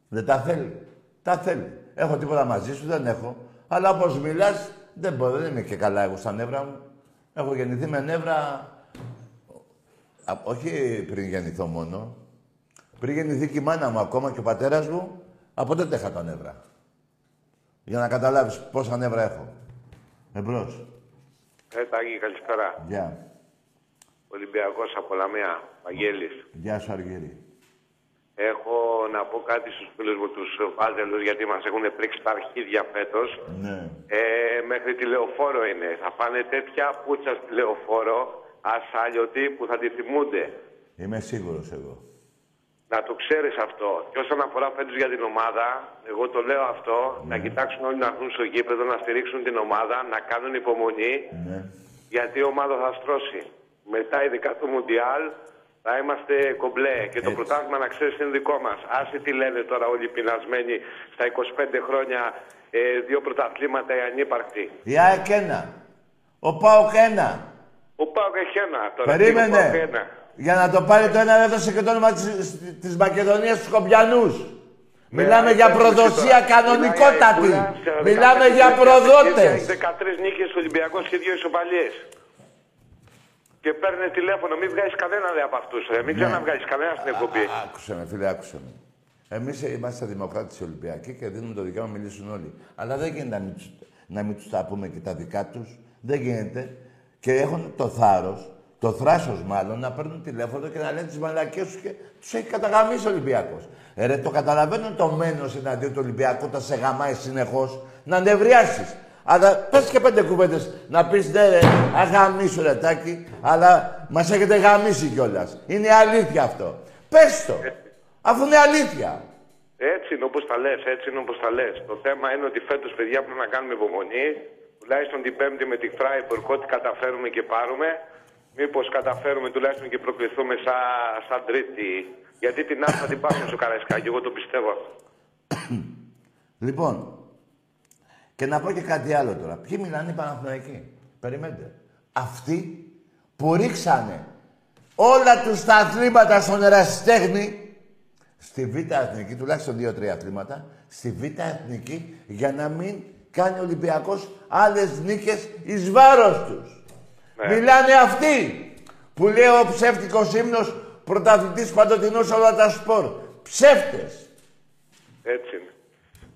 Δεν τα θέλει. Τα θέλει. Έχω τίποτα μαζί σου, δεν έχω. Αλλά όπως μιλάς, δεν μπορώ, δεν είμαι και καλά εγώ στα νεύρα μου. Έχω γεννηθεί με νεύρα... Α, όχι πριν γεννηθώ μόνο. Πριν γεννηθεί και η μάνα μου ακόμα και ο πατέρας μου, από τότε είχα τα νεύρα. Για να καταλάβεις πόσα νεύρα έχω. Εμπρός. Ε, Τάκη, καλησπέρα. Γεια. Ολυμπιακός από Λαμία, Βαγγέλης. Γεια σου Αργύρη. Έχω να πω κάτι στους φίλους μου, τους Βάζελους, γιατί μας έχουν πρίξει τα αρχίδια φέτος. Ναι. Ε, μέχρι τη λεωφόρο είναι. Θα πάνε τέτοια πούτσα στη λεωφόρο, ασάλιωτοι, που θα τη θυμούνται. Είμαι σίγουρος εγώ. Να το ξέρεις αυτό. Και όσον αφορά φέτος για την ομάδα, εγώ το λέω αυτό, Ναι. να κοιτάξουν όλοι να έρθουν στο γήπεδο, να στηρίξουν την ομάδα, να κάνουν υπομονή, Ναι. γιατί η ομάδα θα στρώσει. Μετά, ειδικά το Μουντιάλ, θα είμαστε κομπλέ. Και το πρωτάθλημα, να ξέρεις, είναι δικό μας. Άσε τι λένε τώρα όλοι οι πεινασμένοι στα 25 χρόνια, ε, δύο πρωταθλήματα οι ανύπαρκτοι. Η ΑΕΚ ένα. Ο ΠΑΟΚ ένα. Ο Πάοκ έχει ένα τώρα. Περίμενε. τι, ο ΠΑΟΚ ένα. Για να το πάρει το ένα έδωσε και το όνομα της, της Μακεδονίας στους Σκοπιανούς. Μιλάμε για προδοσία κανονικότατη. Μιλάμε για προδότες. Έχει 13 νίκες Ολυμπιακός και δύο ισοπαλίες. Και παίρνει τηλέφωνο, μην βγάλεις κανένα δε από αυτούς. Μην Ναι. ξαναβγάλεις κανένα στην εκπομπή. Άκουσε με, φίλε, άκουσε με. Εμείς είμαστε δημοκράτες Ολυμπιακοί και δίνουμε το δικαίωμα να μιλήσουν όλοι. Αλλά δεν γίνεται να μην, τους, να μην τους τα πούμε και τα δικά τους. Δεν γίνεται. Και έχουν το θάρρος, το θράσος μάλλον, να παίρνουν τηλέφωνο και να λένε τι μαλακίε τους και τους έχει καταγαμίσει ο Ολυμπιακός. Ε, ρε, το καταλαβαίνω το μένος εναντίον του Ολυμπιακού όταν σε γαμάει συνεχώς να νευριάσεις. Αλλά πες και πέντε κουβέντες να πεις ναι, ρε, αγαμίσου ρε τάκι, αλλά μας έχετε γαμίσει κιόλας. Είναι αλήθεια αυτό. Πες το. Αφού είναι αλήθεια. Έτσι είναι όπως τα λες, έτσι είναι όπως τα λες. Το θέμα είναι ότι φέτος, παιδιά, πρέπει να κάνουμε υπομονή. Τουλάχιστον την Πέμπτη με τη Φράιμπουργκ, ό,τι καταφέρουμε και πάρουμε. Μήπως καταφέρουμε τουλάχιστον και προκληθούμε σαν, σαν Τρίτη. Γιατί την άλλη θα την πάρουμε στο Καραϊσκάκι, εγώ το πιστεύω αυτό. Λοιπόν, και να πω και κάτι άλλο τώρα. Ποιοι μιλάνε οι Παναθηναϊκοί; Περιμένετε. Αυτοί που ρίξανε όλα τους τα αθλήματα στον ερασιτέχνη στη Β' Εθνική, τουλάχιστον δύο-τρία αθλήματα, στη Β' Εθνική για να μην κάνει ο Ολυμπιακός άλλες νίκες εις βάρος τους. Μιλάνε αυτοί που λέει ο ψεύτικος ύμνος πρωταθλητής παντοτινός σε όλα τα σπορ. Ψεύτες. Έτσι είναι.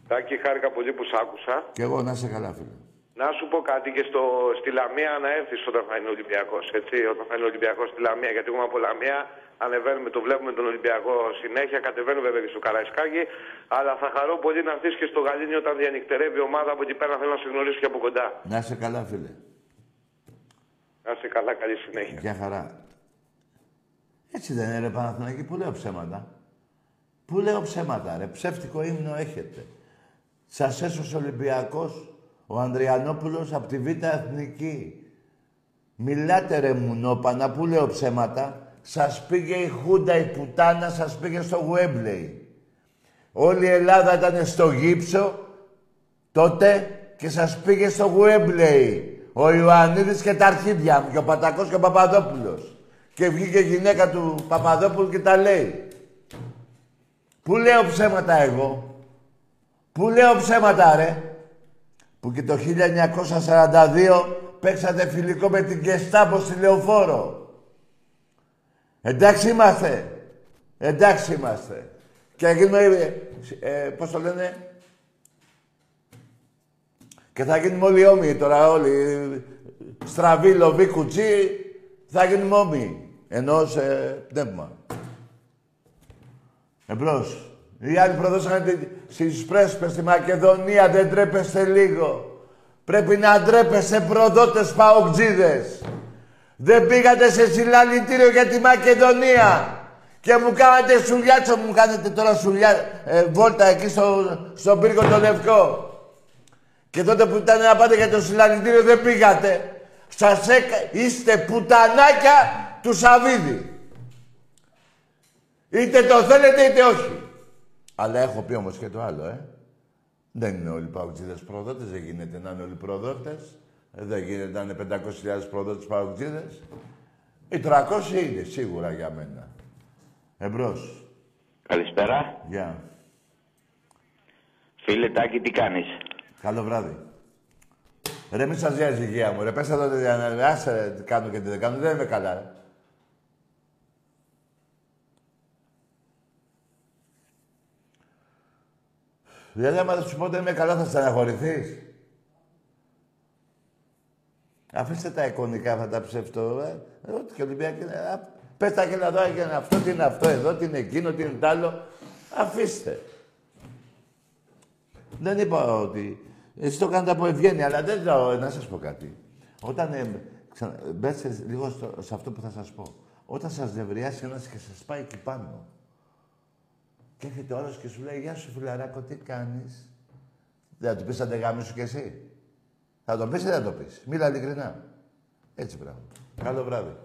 Τάκη, χάρηκα πολύ που σ' άκουσα. Κι εγώ να σε καλά, φίλε. Να σου πω κάτι και στο, στη Λαμία να έρθεις όταν θα είναι Ολυμπιακός. Έτσι, όταν θα είναι Ολυμπιακός στη Λαμία. Γιατί εγώ από Λαμία ανεβαίνουμε, το βλέπουμε τον Ολυμπιακό συνέχεια. Κατεβαίνω βέβαια και στο Καραϊσκάκι. Αλλά θα χαρώ πολύ να έρθεις και στο Γαλήνιο όταν διανυκτερεύει η ομάδα από εκεί πέρα. Θέλω να σε γνωρίσω και από κοντά. Να σε καλά, φίλε. Να είσαι καλά, καλή συνέχεια. Γεια χαρά. Έτσι δεν είναι, ρε Παναθηναϊκή, που λέω ψέματα. Που λέω ψέματα, ρε. Ψεύτικο ύμνο έχετε. Σας έσωσε ο Ολυμπιακός, ο Ανδριανόπουλος, από τη Β' Εθνική. Μιλάτε ρε μουνόπανα, που λέω ψέματα. Σας πήγε η Χούντα, η πουτάνα, σας πήγε στο Γουέμπλεϊ. Όλη η Ελλάδα ήταν στο γύψο τότε και σας πήγε στο Γουέμπλεϊ. Ο Ιωαννίδης και τα αρχίδια μου και ο Πατακός και ο Παπαδόπουλος. Και βγήκε η γυναίκα του Παπαδόπουλου και τα λέει. Πού λέω ψέματα εγώ; Πού λέω ψέματα ρε; Που και το 1942 παίξατε φιλικό με την Κεστάμπο στη Λεωφόρο. Εντάξει είμαστε. Εντάξει είμαστε. Και θα γίνουμε, ε, πώς το λένε, και θα γίνουμε όλοι όμοιοι τώρα, όλοι. Στραβή, λοβή, κουτσί, θα γίνουμε όμοιοι. Ενώ σε πνεύμα. Εμπρός. Οι άλλοι προδώσανε στις πρέσπες στη Μακεδονία, δεν τρέπεστε λίγο. Πρέπει να ντρέπεστε προδότες παοκτζίδες. Δεν πήγατε σε συλλαλητήριο για τη Μακεδονία. Και μου κάνατε σουλιάτσο, μου κάνετε τώρα σουλιά, ε, βόλτα εκεί στο, στον πύργο το Λευκό. Και τότε που ήταν να πάτε για το συλλαλητήριο δεν πήγατε. Σας έκα... Είστε πουτανάκια του Σαββίδη. Είτε το θέλετε είτε όχι. Αλλά έχω πει όμως και το άλλο, ε. Δεν είναι όλοι παουτζίδες προδότες, δεν γίνεται να είναι όλοι προδότες. Δεν γίνεται να είναι 500.000 προδότες παουτζίδες. Οι 300 είναι σίγουρα για μένα. Εμπρός. Καλησπέρα. Γεια. Φίλε Τάκη, τι κάνεις; Καλό βράδυ. Ρε, μη σας νοιάζει η υγεία μου. Ρε, πες εδώ, ρε, άσε, ρε, τι κάνω και τι δεν κάνω. Δεν είμαι καλά, ρε. Δηλαδή, άμα δεν σου πω ότι είμαι καλά, θα στεναχωρηθείς. Αφήστε τα εικονικά αυτά τα ψεύτο. Ε. Ό,τι και Ολυμπιακή είναι. Α, Πες τα και να δω, και αυτό, τι είναι αυτό εδώ, τι είναι εκείνο, τι είναι τ' άλλο. Αφήστε. Δεν είπα ότι... Εσύ το κάνετε από ευγένεια, αλλά δεν λέω να σας πω κάτι. Όταν ε, ξα... μπέστε λίγο στο, σε αυτό που θα σας πω. Όταν σας νευριάσει ένας και σας πάει εκεί πάνω. Και έρχεται ο άλλος και σου λέει «Γεια σου φιλαράκο, τι κάνεις». Δεν θα του πεις αντεγάμι σου κι εσύ. Θα το πεις ή δεν θα το πεις; Μίλα ειλικρινά. Έτσι πράγμα. Καλό βράδυ.